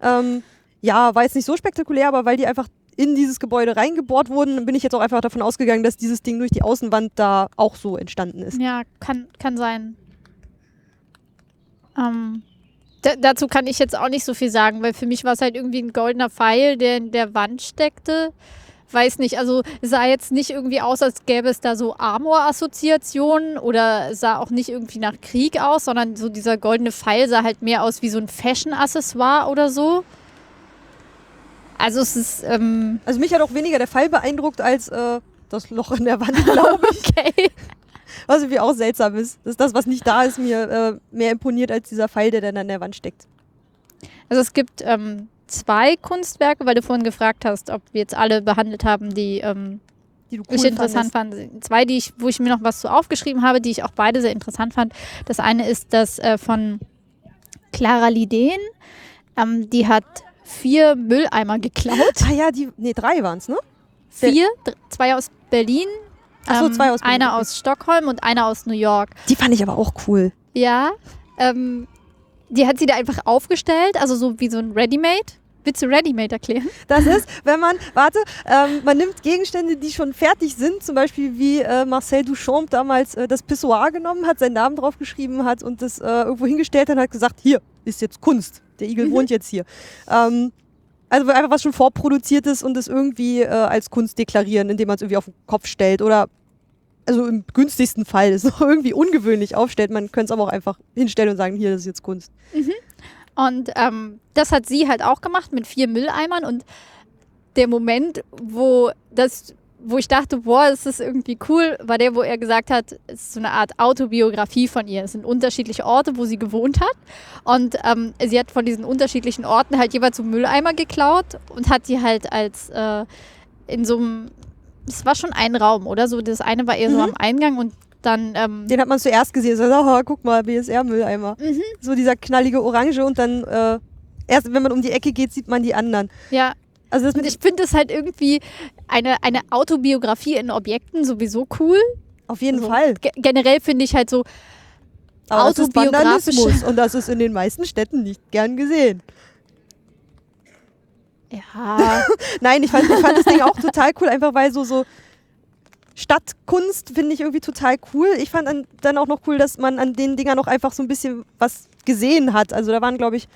Ähm, ja, war jetzt nicht so spektakulär, aber weil die einfach in dieses Gebäude reingebohrt wurden, bin ich jetzt auch einfach davon ausgegangen, dass dieses Ding durch die Außenwand da auch so entstanden ist. Ja, kann, kann sein. Ähm, da, dazu kann ich jetzt auch nicht so viel sagen, weil für mich war es halt irgendwie ein goldener Pfeil, der in der Wand steckte. Weiß nicht, also es sah jetzt nicht irgendwie aus, als gäbe es da so Armor-Assoziationen oder sah auch nicht irgendwie nach Krieg aus, sondern so dieser goldene Pfeil sah halt mehr aus wie so ein Fashion-Accessoire oder so. Also es ist, ähm, Also mich hat auch weniger der Fall beeindruckt als äh, das Loch in der Wand, glaube ich. okay. Was irgendwie auch seltsam ist. Dass das, was nicht da ist, mir äh, mehr imponiert als dieser Pfeil, der dann an der Wand steckt. Also es gibt ähm, zwei Kunstwerke, weil du vorhin gefragt hast, ob wir jetzt alle behandelt haben, die ähm, Die du cool ich interessant fandest. fand. Zwei, die ich, wo ich mir noch was zu aufgeschrieben habe, die ich auch beide sehr interessant fand. Das eine ist das äh, von Clara Lidén. Ähm, die hat vier Mülleimer geklaut. Ah ja, die, nee, drei waren es, ne? Vier, zwei aus Berlin. Ach so, zwei aus Berlin, Einer aus Stockholm und einer aus New York. Die fand ich aber auch cool. Ja, ähm, die hat sie da einfach aufgestellt, also so wie so ein Ready-Made. Willst du Ready-Made erklären? Das ist, wenn man, warte, ähm, man nimmt Gegenstände, die schon fertig sind, zum Beispiel wie äh, Marcel Duchamp damals äh, das Pissoir genommen hat, seinen Namen draufgeschrieben hat und das äh, irgendwo hingestellt hat und hat gesagt, hier ist jetzt Kunst. Der Igel wohnt jetzt hier. Ähm, also einfach was schon vorproduziert ist und es irgendwie äh, als Kunst deklarieren, indem man es irgendwie auf den Kopf stellt oder also im günstigsten Fall es irgendwie ungewöhnlich aufstellt. Man könnte es aber auch einfach hinstellen und sagen, hier, das ist jetzt Kunst. Und ähm, das hat sie halt auch gemacht mit vier Mülleimern. Und der Moment, wo das, wo ich dachte, boah, das ist irgendwie cool, war der, wo er gesagt hat, es ist so eine Art Autobiografie von ihr. Es sind unterschiedliche Orte, wo sie gewohnt hat. Und ähm, sie hat von diesen unterschiedlichen Orten halt jeweils so Mülleimer geklaut und hat die halt als äh, in so einem, es war schon ein Raum, oder? So, das eine war eher so Mhm. am Eingang und dann ähm, Den hat man zuerst gesehen. So, oh, guck mal, BSR-Mülleimer. Mhm. So dieser knallige Orange und dann äh, erst, wenn man um die Ecke geht, sieht man die anderen. ja, Also das ich finde es halt irgendwie eine, eine Autobiografie in Objekten sowieso cool. auf jeden Also, Fall. Ge generell finde ich halt so, Aber das ist autobiografisch- Vandalismus und das ist in den meisten Städten nicht gern gesehen. ja, Nein, ich fand, ich fand das Ding auch total cool, einfach weil so so Stadtkunst finde ich irgendwie total cool. Ich fand dann, dann auch noch cool, dass man an den Dingern noch einfach so ein bisschen was gesehen hat. Also da waren, glaube ich,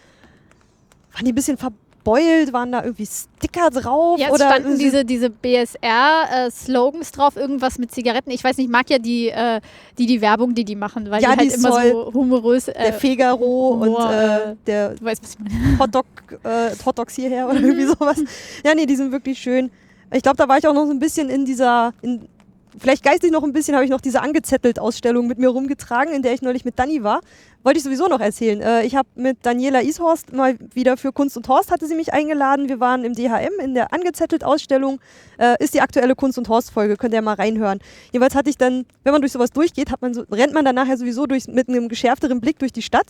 waren die ein bisschen verbeult, waren da irgendwie Sticker drauf ja es oder standen diese, diese BSR-Slogans drauf, irgendwas mit Zigaretten. Ich weiß nicht, ich mag ja die, äh, die, die Werbung, die die machen, weil Ja, die halt die immer soll- so humorös. der Äh, Figaro Humor, und äh, äh, der du weißt, was ich meine. Hotdog, äh, Hotdogs hierher oder Mhm. irgendwie sowas. Ja, nee, die sind wirklich schön. Ich glaube, da war ich auch noch so ein bisschen in dieser, in, vielleicht geistig noch ein bisschen, habe ich noch diese angezettelt-Ausstellung mit mir rumgetragen, in der ich neulich mit Dani war. Wollte ich sowieso noch erzählen. Äh, ich habe mit Daniela Ishorst mal wieder für Kunst und Horst hatte sie mich eingeladen. Wir waren im DHM in der angezettelt-Ausstellung. Äh, ist die aktuelle Kunst und Horst-Folge, könnt ihr mal reinhören. Jedenfalls hatte ich dann, wenn man durch sowas durchgeht, man so, rennt man dann nachher sowieso durch, mit einem geschärfteren Blick durch die Stadt.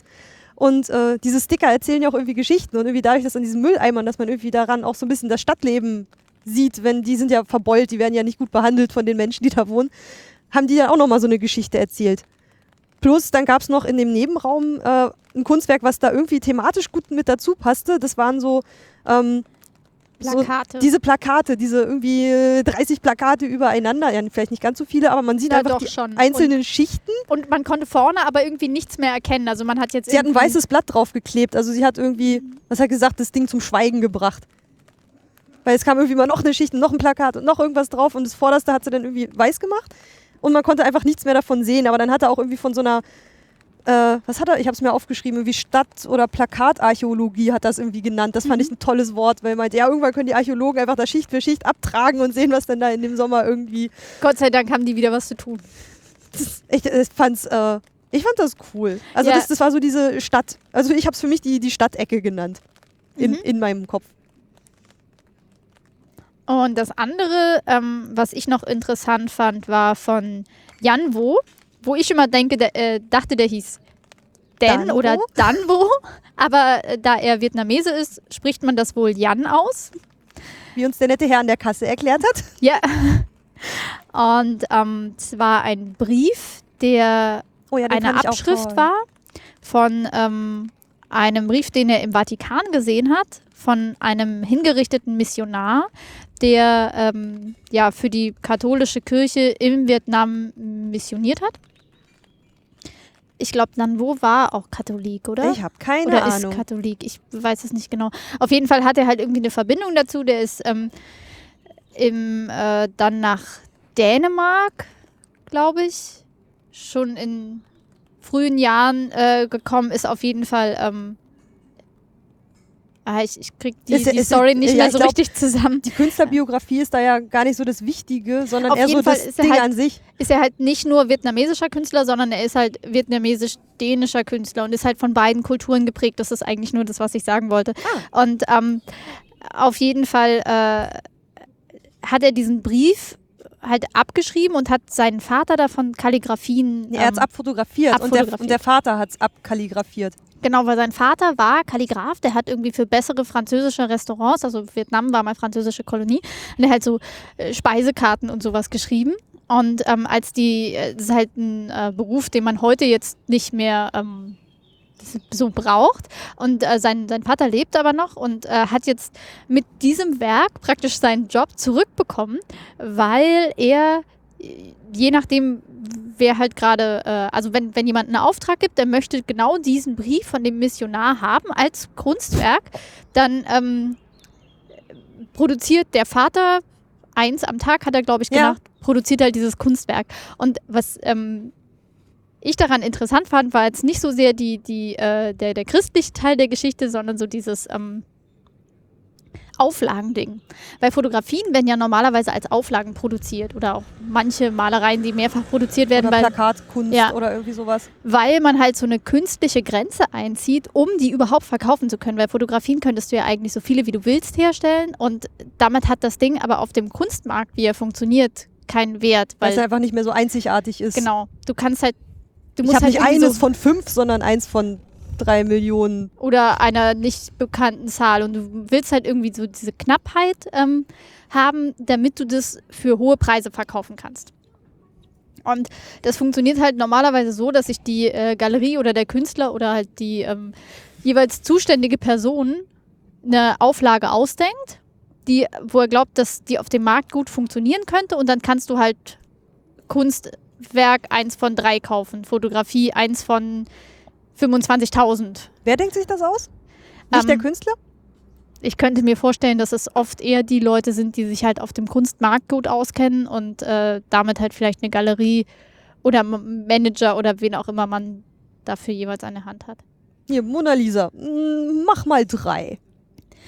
Und äh, diese Sticker erzählen ja auch irgendwie Geschichten. Und irgendwie dadurch, dass an diesen Mülleimern, dass man irgendwie daran auch so ein bisschen das Stadtleben sieht, wenn die sind ja verbeult, die werden ja nicht gut behandelt von den Menschen, die da wohnen, haben die ja auch nochmal so eine Geschichte erzählt. Plus, dann gab es noch in dem Nebenraum äh, ein Kunstwerk, was da irgendwie thematisch gut mit dazu passte. Das waren so, ähm, Plakate. So diese Plakate, diese irgendwie 30 Plakate übereinander. Ja, vielleicht nicht ganz so viele, aber man sieht Ja, einfach die schon. einzelnen Schichten. Und man konnte vorne aber irgendwie nichts mehr erkennen. Also man hat jetzt Sie hat ein weißes Blatt draufgeklebt. Also sie hat irgendwie, was hat gesagt, das Ding zum Schweigen gebracht. Weil es kam irgendwie mal noch eine Schicht und noch ein Plakat und noch irgendwas drauf und das vorderste hat sie dann irgendwie weiß gemacht und man konnte einfach nichts mehr davon sehen. Aber dann hat er auch irgendwie von so einer, äh, was hat er, ich habe es mir aufgeschrieben, irgendwie Stadt- oder Plakatarchäologie hat das irgendwie genannt. Das fand ich ein tolles Wort, weil er meinte, ja, irgendwann können die Archäologen einfach da Schicht für Schicht abtragen und sehen, was denn da in dem Sommer irgendwie Gott sei Dank haben die wieder was zu tun. ich, ich fand's, äh, ich fand das cool. Also Ja. das, das war so diese Stadt. Also ich habe es für mich die, die Stadtecke genannt. In, Mhm. in meinem Kopf. Und das andere, ähm, was ich noch interessant fand, war von Janwo, wo ich immer denke, der, äh, dachte, der hieß Den Danwo? oder Danwo. Aber äh, da er Vietnamese ist, spricht man das wohl Jan aus. Wie uns der nette Herr an der Kasse erklärt hat. Ja. Und ähm, es war ein Brief, der Oh ja, eine Abschrift war von ähm, einem Brief, den er im Vatikan gesehen hat, von einem hingerichteten Missionar, der ähm, ja für die katholische Kirche im Vietnam missioniert hat. Ich glaube, Nanwo war auch Katholik, oder? Ich habe keine oder Ahnung. ist Katholik. Ich weiß es nicht genau. Auf jeden Fall hat er halt irgendwie eine Verbindung dazu. Der ist ähm, im, äh, dann nach Dänemark, glaube ich, schon in frühen Jahren äh, gekommen. Ist auf jeden Fall. Ähm, ah, ich, ich krieg die, Ist- die ist- Story nicht ja, mehr so glaub- richtig zusammen. die Künstlerbiografie ist da ja gar nicht so das Wichtige, sondern Auf eher jeden so Fall das ist er Ding halt- an sich. Ist er halt nicht nur vietnamesischer Künstler, sondern er ist halt vietnamesisch-dänischer Künstler und ist halt von beiden Kulturen geprägt. Das ist eigentlich nur das, was ich sagen wollte. Ah. Und ähm, auf jeden Fall äh, hat er diesen Brief halt abgeschrieben und hat seinen Vater davon Kalligraphien. Er hat es ähm, abfotografiert, Und, der, abfotografiert. und der Vater hat es abkalligrafiert. Genau, weil sein Vater war Kalligraph, der hat irgendwie für bessere französische Restaurants, also Vietnam war mal französische Kolonie, und der hat so äh, Speisekarten und sowas geschrieben. Und ähm, als die, äh, das ist halt ein äh, Beruf, den man heute jetzt nicht mehr ähm, so braucht. Und äh, sein, sein Vater lebt aber noch und äh, hat jetzt mit diesem Werk praktisch seinen Job zurückbekommen, weil er, je nachdem, wer halt gerade, äh, also wenn, wenn jemand einen Auftrag gibt, der möchte genau diesen Brief von dem Missionar haben als Kunstwerk, dann ähm, produziert der Vater eins am Tag, hat er, glaube ich, Ja. gemacht, produziert halt dieses Kunstwerk. Und was ähm, ich daran interessant fand, war jetzt nicht so sehr die, die, äh, der, der christliche Teil der Geschichte, sondern so dieses ähm, Auflagending. Weil Fotografien werden ja normalerweise als Auflagen produziert oder auch manche Malereien, die mehrfach produziert werden, Oder weil, Plakatkunst Ja. oder irgendwie sowas. weil man halt so eine künstliche Grenze einzieht, um die überhaupt verkaufen zu können. Weil Fotografien könntest du ja eigentlich so viele wie du willst herstellen und damit hat das Ding aber auf dem Kunstmarkt, wie er funktioniert, keinen Wert. Weil es einfach nicht mehr so einzigartig ist. genau, du kannst halt, du Ich musst habe halt nicht eines so, von fünf, sondern eins von drei Millionen. oder einer nicht bekannten Zahl und du willst halt irgendwie so diese Knappheit ähm, haben, damit du das für hohe Preise verkaufen kannst. Und das funktioniert halt normalerweise so, dass sich die äh, Galerie oder der Künstler oder halt die ähm, jeweils zuständige Person eine Auflage ausdenkt, die, wo er glaubt, dass die auf dem Markt gut funktionieren könnte und dann kannst du halt Kunstwerk eins von drei kaufen, Fotografie eins von 25.000. Wer denkt sich das aus? Nicht Ähm, der Künstler? ich könnte mir vorstellen, dass es oft eher die Leute sind, die sich halt auf dem Kunstmarkt gut auskennen und äh, damit halt vielleicht eine Galerie oder Manager oder wen auch immer man dafür jeweils eine Hand hat. Hier, Mona Lisa. Mm, Mach mal drei.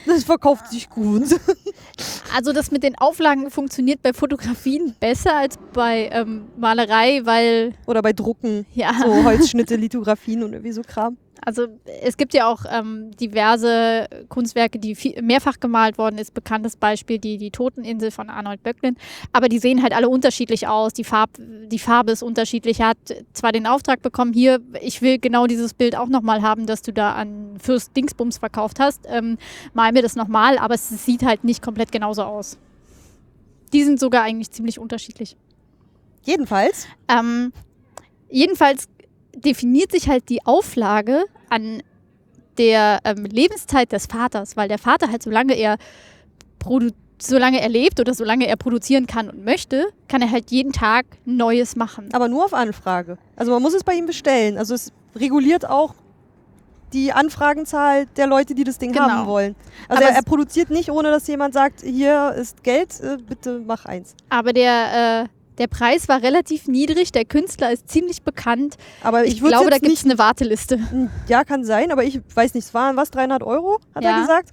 Das verkauft sich gut. Also das mit den Auflagen funktioniert bei Fotografien besser als bei ähm, Malerei, weil Oder bei Drucken, ja. so Holzschnitte, Lithografien und irgendwie so Kram. Also es gibt ja auch ähm, diverse Kunstwerke, die viel, mehrfach gemalt worden ist. Bekanntes Beispiel die, die Toteninsel von Arnold Böcklin. Aber die sehen halt alle unterschiedlich aus. Die, Farb, die Farbe ist unterschiedlich. Er hat zwar den Auftrag bekommen, hier, ich will genau dieses Bild auch nochmal haben, das du da an Fürst Dingsbums verkauft hast. Ähm, mal mir das nochmal, aber es sieht halt nicht komplett genauso aus. Die sind sogar eigentlich ziemlich unterschiedlich. Jedenfalls. Ähm, jedenfalls definiert sich halt die Auflage an der ähm, Lebenszeit des Vaters, weil der Vater halt, solange er solange er lebt oder solange er produzieren kann und möchte, kann er halt jeden Tag Neues machen. Aber nur auf Anfrage. Also man muss es bei ihm bestellen. Also es reguliert auch die Anfragenzahl der Leute, die das Ding Genau. haben wollen. Also er, er produziert nicht, ohne dass jemand sagt, hier ist Geld, äh, bitte mach eins. Aber der, äh, der Preis war relativ niedrig, der Künstler ist ziemlich bekannt. Aber ich, Ich, glaube, da gibt es eine Warteliste. ja kann sein, aber ich weiß nicht, es waren was, 300 Euro, hat Ja. er gesagt.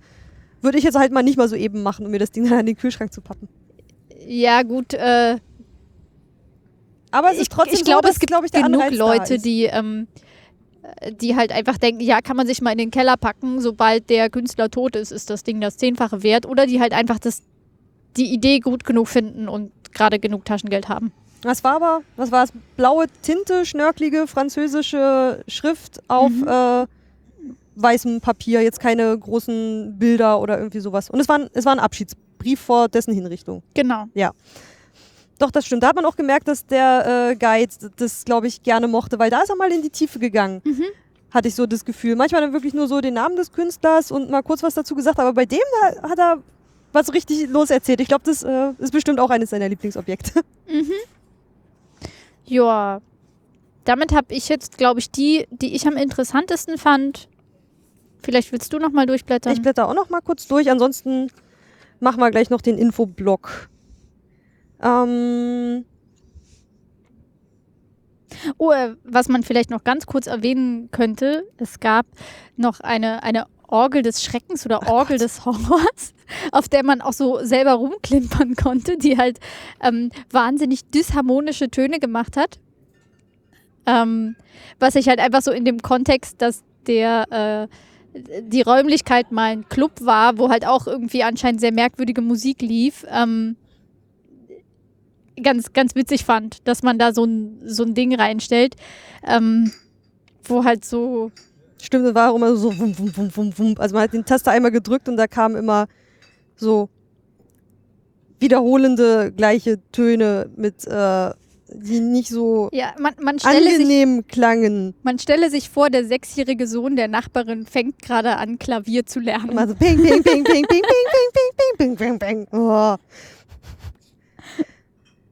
Würde ich jetzt halt mal nicht mal so eben machen, um mir das Ding dann an den Kühlschrank zu pappen. Ja, gut, äh, Aber es ist ich, trotzdem ich so, glaube, dass, es gibt glaub ich, genug Anreiz Leute, die, ähm, äh, die halt einfach denken, ja, kann man sich mal in den Keller packen, sobald der Künstler tot ist, ist das Ding das Zehnfache wert. Oder die halt einfach das, die Idee gut genug finden und gerade genug Taschengeld haben. Das war aber, was war es? Blaue Tinte, schnörkelige französische Schrift auf Mhm. äh, weißem Papier, jetzt keine großen Bilder oder irgendwie sowas. Und es war, ein- es war ein Abschiedsbrief vor dessen Hinrichtung. Genau. Doch, das stimmt. Da hat man auch gemerkt, dass der äh, Guide das, glaube ich, gerne mochte, weil da ist er mal in die Tiefe gegangen. Mhm. Hatte ich so das Gefühl. Manchmal dann wirklich nur so den Namen des Künstlers und mal kurz was dazu gesagt, aber bei dem da hat er was richtig loserzählt. Ich glaube, das äh, ist bestimmt auch eines seiner Lieblingsobjekte. Ja. Damit habe ich jetzt, glaube ich, die, die ich am interessantesten fand. Vielleicht willst du noch mal durchblättern. Ich blätter auch noch mal kurz durch. Ansonsten machen wir gleich noch den Infoblock. Ähm, Oh, äh, was man vielleicht noch ganz kurz erwähnen könnte, es gab noch eine, eine Orgel des Schreckens oder Orgel des Horrors, auf der man auch so selber rumklimpern konnte, die halt ähm, wahnsinnig disharmonische Töne gemacht hat. Ähm, was ich halt einfach so in dem Kontext, dass der äh, die Räumlichkeit mal ein Club war, wo halt auch irgendwie anscheinend sehr merkwürdige Musik lief, ähm, ganz, ganz witzig fand, dass man da so ein, so ein Ding reinstellt, ähm, wo halt so, stimmt, das war auch immer so wum, wum, wum, wum, wum. Also man hat den Taster einmal gedrückt und da kamen immer so wiederholende gleiche Töne mit, äh, die nicht so ja, man, man, sich, angenehm klangen. man stelle sich vor, der sechsjährige Sohn der Nachbarin fängt gerade an, Klavier zu lernen. Immer so ping, ping, ping, ping, ping, ping, ping, ping, ping, ping, ping, ping. Oh.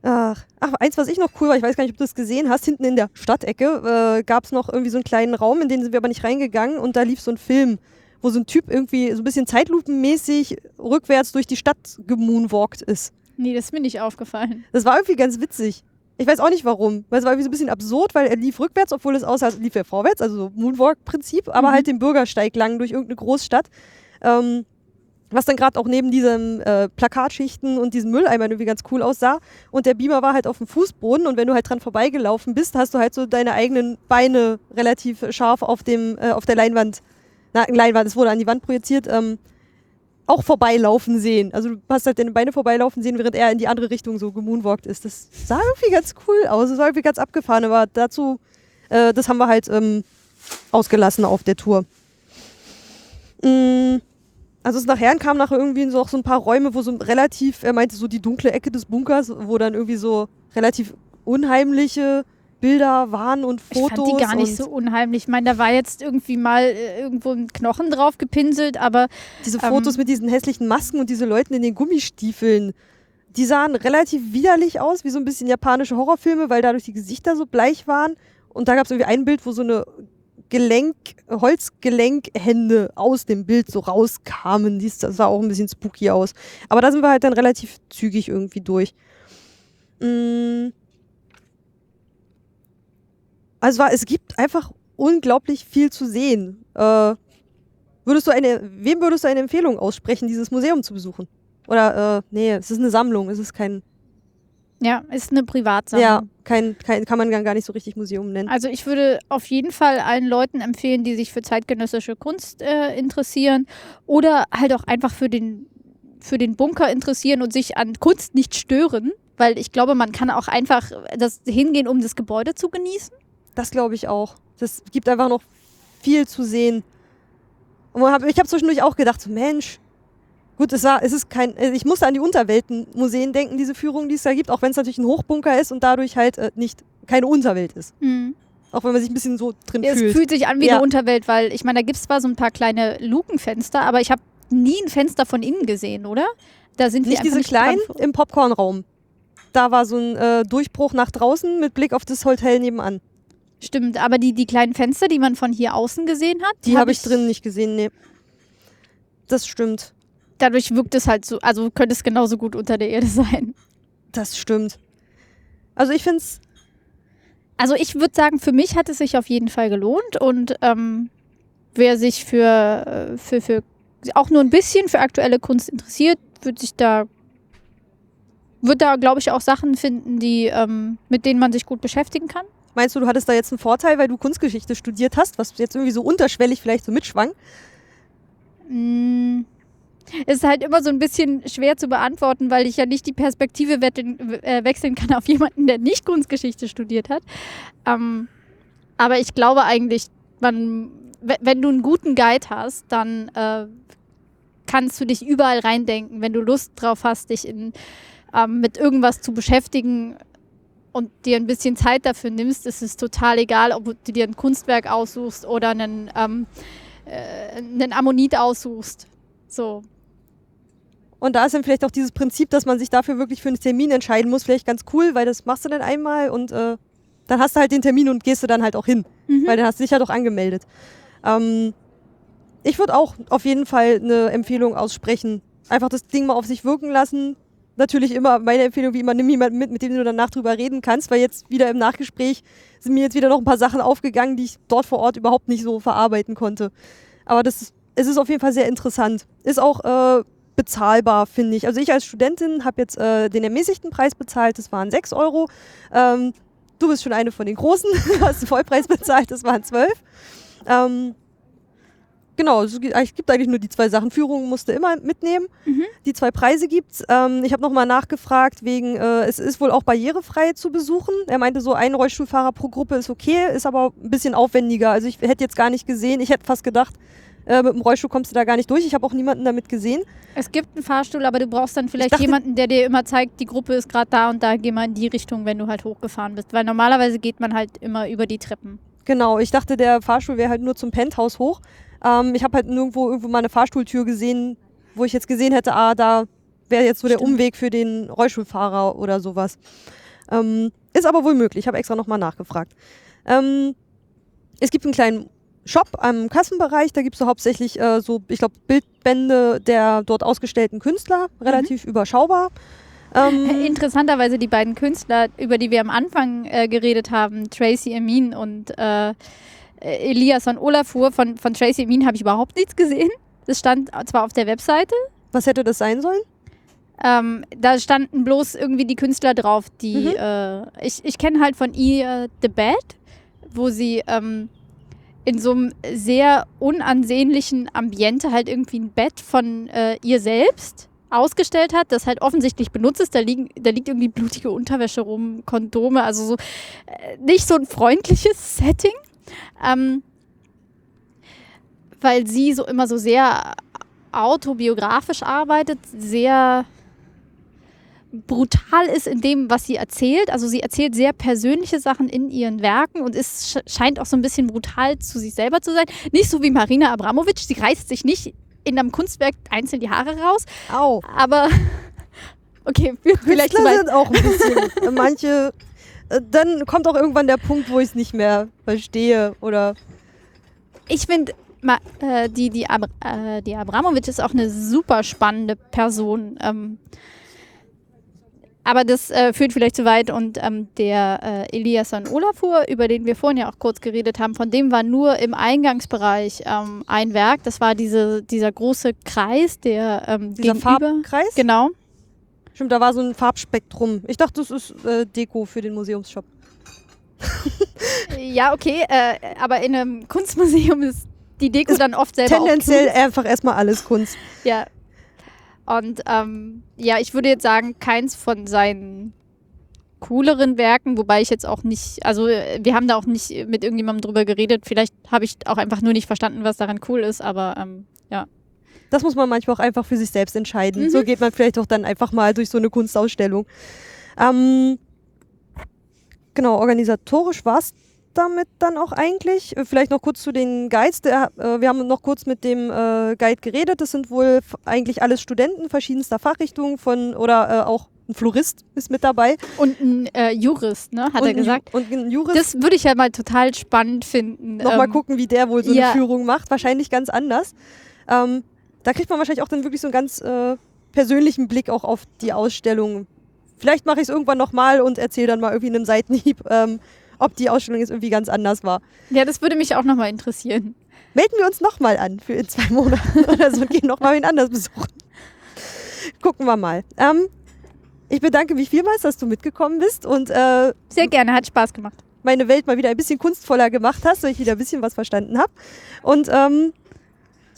Ach, ach, eins, was ich noch cool war, ich weiß gar nicht, ob du das gesehen hast, hinten in der Stadtecke äh, gab es noch irgendwie so einen kleinen Raum, in den sind wir aber nicht reingegangen und da lief so ein Film, wo so ein Typ irgendwie so ein bisschen zeitlupenmäßig rückwärts durch die Stadt gemoonwalkt ist. Nee, das ist mir nicht aufgefallen. Das war irgendwie ganz witzig. Ich weiß auch nicht warum, weil es war irgendwie so ein bisschen absurd, weil er lief rückwärts, obwohl es aussah, als lief er vorwärts, also so Moonwalk-Prinzip, aber Mhm. halt den Bürgersteig lang durch irgendeine Großstadt. Ähm, was dann gerade auch neben diesen äh, Plakatschichten und diesen Mülleimern irgendwie ganz cool aussah. Und der Beamer war halt auf dem Fußboden und wenn du halt dran vorbeigelaufen bist, hast du halt so deine eigenen Beine relativ scharf auf, dem, äh, auf der Leinwand, na, Leinwand, es wurde an die Wand projiziert, ähm, auch vorbeilaufen sehen. Also du hast halt deine Beine vorbeilaufen sehen, während er in die andere Richtung so gemoonwalkt ist. Das sah irgendwie ganz cool aus, das sah irgendwie ganz abgefahren, aber dazu, äh, das haben wir halt ähm, ausgelassen auf der Tour. Mm, also es nachher kam nachher irgendwie so auch so ein paar Räume, wo so relativ, er meinte so die dunkle Ecke des Bunkers, wo dann irgendwie so relativ unheimliche Bilder waren und Ich Fotos. fand die gar nicht so unheimlich. Ich meine, da war jetzt irgendwie mal äh, irgendwo ein Knochen drauf gepinselt, aber Diese Ähm, Fotos mit diesen hässlichen Masken und diese Leuten in den Gummistiefeln, die sahen relativ widerlich aus, wie so ein bisschen japanische Horrorfilme, weil dadurch die Gesichter so bleich waren. Und da gab es irgendwie ein Bild, wo so eine Gelenk, Holzgelenkhände aus dem Bild so rauskamen. Das sah auch ein bisschen spooky aus. Aber da sind wir halt dann relativ zügig irgendwie durch. Mm. Also es gibt einfach unglaublich viel zu sehen. Äh, Würdest du eine, wem würdest du eine Empfehlung aussprechen, dieses Museum zu besuchen? Oder, äh, nee, es ist eine Sammlung, es ist kein. Ja, ist eine Privatsammlung. Ja, kein, kein, kann man gar nicht so richtig Museum nennen. Also ich würde auf jeden Fall allen Leuten empfehlen, die sich für zeitgenössische Kunst äh, interessieren oder halt auch einfach für den, für den Bunker interessieren und sich an Kunst nicht stören, weil ich glaube, man kann auch einfach das hingehen, um das Gebäude zu genießen. Das glaube ich auch. Das gibt einfach noch viel zu sehen. Und ich habe zwischendurch auch gedacht, so Mensch, gut, es war, es ist kein, äh, ich musste an die Unterweltenmuseen denken, diese Führung, die es da gibt, auch wenn es natürlich ein Hochbunker ist und dadurch halt äh, nicht keine Unterwelt ist. Mhm. Auch wenn man sich ein bisschen so drin Ja, fühlt. Es fühlt sich an wie Ja. eine Unterwelt, weil ich meine, da gibt es zwar so ein paar kleine Lukenfenster, aber ich habe nie ein Fenster von innen gesehen, oder? Da sind nicht diese nicht kleinen im Popcornraum. Da war so ein äh, Durchbruch nach draußen mit Blick auf das Hotel nebenan. Stimmt, aber die, die kleinen Fenster, die man von hier außen gesehen hat, Die habe ich drin nicht gesehen, nee. Das stimmt. Dadurch wirkt es halt so, also könnte es genauso gut unter der Erde sein. Das stimmt. Also ich finde es, Also ich würde sagen, für mich hat es sich auf jeden Fall gelohnt und ähm, wer sich für, äh, für, für auch nur ein bisschen für aktuelle Kunst interessiert, wird sich da wird da, glaube ich, auch Sachen finden, die, ähm, mit denen man sich gut beschäftigen kann. meinst du, du hattest da jetzt einen Vorteil, weil du Kunstgeschichte studiert hast, was jetzt irgendwie so unterschwellig vielleicht so mitschwang? Mm, ist halt immer so ein bisschen schwer zu beantworten, weil ich ja nicht die Perspektive äh, wechseln kann auf jemanden, der nicht Kunstgeschichte studiert hat. Ähm, aber ich glaube eigentlich, man, we- wenn du einen guten Guide hast, dann äh, kannst du dich überall reindenken. Wenn du Lust drauf hast, dich in, ähm, mit irgendwas zu beschäftigen und dir ein bisschen Zeit dafür nimmst, ist es total egal, ob du dir ein Kunstwerk aussuchst oder einen, ähm, äh, einen Ammonit aussuchst. So. Und da ist dann vielleicht auch dieses Prinzip, dass man sich dafür wirklich für einen Termin entscheiden muss, vielleicht ganz cool, weil das machst du dann einmal und äh, dann hast du halt den Termin und gehst du dann halt auch hin, Mhm. weil dann hast du dich ja doch angemeldet. Ähm, ich würde auch auf jeden Fall eine Empfehlung aussprechen. Einfach das Ding mal auf sich wirken lassen. Natürlich immer meine Empfehlung, wie immer, nimm jemanden mit, mit dem du danach drüber reden kannst, weil jetzt wieder im Nachgespräch sind mir jetzt wieder noch ein paar Sachen aufgegangen, die ich dort vor Ort überhaupt nicht so verarbeiten konnte. Aber das ist, es ist auf jeden Fall sehr interessant. Ist auch äh, bezahlbar, finde ich. Also ich als Studentin habe jetzt äh, den ermäßigten Preis bezahlt, das waren 6 Euro. Ähm, du bist schon eine von den Großen, hast den Vollpreis bezahlt, das waren 12. Ähm, genau, es gibt eigentlich nur die zwei Sachen. Führung musste immer mitnehmen. Mhm. Die zwei Preise gibt's. Ähm, ich habe nochmal nachgefragt, wegen, äh, es ist wohl auch barrierefrei zu besuchen. Er meinte so, ein Rollstuhlfahrer pro Gruppe ist okay, ist aber ein bisschen aufwendiger. Also ich hätte jetzt gar nicht gesehen, ich hätte fast gedacht, äh, mit dem Rollstuhl kommst du da gar nicht durch. Ich habe auch niemanden damit gesehen. Es gibt einen Fahrstuhl, aber du brauchst dann vielleicht dachte- jemanden, der dir immer zeigt, die Gruppe ist gerade da und da, geh mal in die Richtung, wenn du halt hochgefahren bist. Weil normalerweise geht man halt immer über die Treppen. Genau, ich dachte, der Fahrstuhl wäre halt nur zum Penthouse hoch. Ähm, ich habe halt nirgendwo irgendwo mal eine Fahrstuhltür gesehen, wo ich jetzt gesehen hätte, ah, da wäre jetzt so der Stimmt. Umweg für den Rollstuhlfahrer oder sowas. Ähm, ist aber wohl möglich, ich habe extra nochmal nachgefragt. Ähm, es gibt einen kleinen Shop am Kassenbereich, da gibt es so hauptsächlich äh, so, ich glaube, Bildbände der dort ausgestellten Künstler, relativ überschaubar. Ähm, Interessanterweise die beiden Künstler, über die wir am Anfang äh, geredet haben, Tracy Emin und äh, Elias von Olafur, von, von Tracy Emin habe ich überhaupt nichts gesehen. Das stand zwar auf der Webseite, was hätte das sein sollen? ähm, da standen bloß irgendwie die Künstler drauf, die Mhm. äh, ich, ich kenne halt von ihr The Bed, wo sie ähm, in so einem sehr unansehnlichen Ambiente halt irgendwie ein Bett von äh, ihr selbst ausgestellt hat, das halt offensichtlich benutzt ist. Da, liegen, da liegt irgendwie blutige Unterwäsche rum, Kondome, also so äh, nicht so ein freundliches Setting. Ähm, weil sie so immer so sehr autobiografisch arbeitet, sehr brutal ist in dem, was sie erzählt. Also sie erzählt sehr persönliche Sachen in ihren Werken und es sch scheint auch so ein bisschen brutal zu sich selber zu sein. Nicht so wie Marina Abramovic, sie reißt sich nicht in einem Kunstwerk einzeln die Haare raus, Au. aber okay, vielleicht sind auch ein bisschen. äh, manche. äh, Dann kommt auch irgendwann der Punkt, wo ich es nicht mehr verstehe. Oder. Ich finde, äh, die, die, Ab äh, die Abramovic ist auch eine super spannende Person. Ähm, aber das äh, führt vielleicht zu weit und ähm, der äh, Eliasson Olafur, über den wir vorhin ja auch kurz geredet haben, von dem war nur im Eingangsbereich ähm, ein Werk. Das war diese, dieser große Kreis, der ähm, Dieser gegenüber. Farbkreis? Genau. Stimmt, da war so ein Farbspektrum. Ich dachte, das ist äh, Deko für den Museumsshop. Ja, okay, äh, aber in einem Kunstmuseum ist die Deko dann oft selber auch Tendenziell einfach erstmal alles Kunst. Ja. Und ähm, ja, ich würde jetzt sagen, keins von seinen cooleren Werken, wobei ich jetzt auch nicht, also äh, wir haben da auch nicht mit irgendjemandem drüber geredet. Vielleicht habe ich auch einfach nur nicht verstanden, was daran cool ist, aber ähm, ja. Das muss man manchmal auch einfach für sich selbst entscheiden. Mhm. So geht man vielleicht auch dann einfach mal durch so eine Kunstausstellung. Ähm, genau, organisatorisch war es damit dann auch eigentlich. Äh, Vielleicht noch kurz zu den Guides. Der, äh, wir haben noch kurz mit dem äh, Guide geredet. Das sind wohl eigentlich alles Studenten verschiedenster Fachrichtungen von oder äh, auch ein Florist ist mit dabei. Und ein äh, Jurist, ne, hat und er gesagt. Und ein Jurist. Das würde ich ja mal total spannend finden. Nochmal ähm, gucken, wie der wohl so ja. eine Führung macht. Wahrscheinlich ganz anders. Ähm, da kriegt man wahrscheinlich auch dann wirklich so einen ganz äh, persönlichen Blick auch auf die Ausstellung. Vielleicht mache ich es irgendwann nochmal und erzähle dann mal irgendwie in einem Seitenhieb, ähm, ob die Ausstellung jetzt irgendwie ganz anders war. Ja, das würde mich auch nochmal interessieren. Melden wir uns nochmal an für in zwei Monaten oder so und gehen nochmal wen anders besuchen. Gucken wir mal. Ähm, ich bedanke mich vielmals, dass du mitgekommen bist und äh, Sehr gerne, hat Spaß gemacht. meine Welt mal wieder ein bisschen kunstvoller gemacht hast, weil ich wieder ein bisschen was verstanden habe. Und ähm,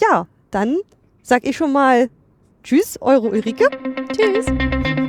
ja, dann sag ich schon mal Tschüss, eure Ulrike. Tschüss.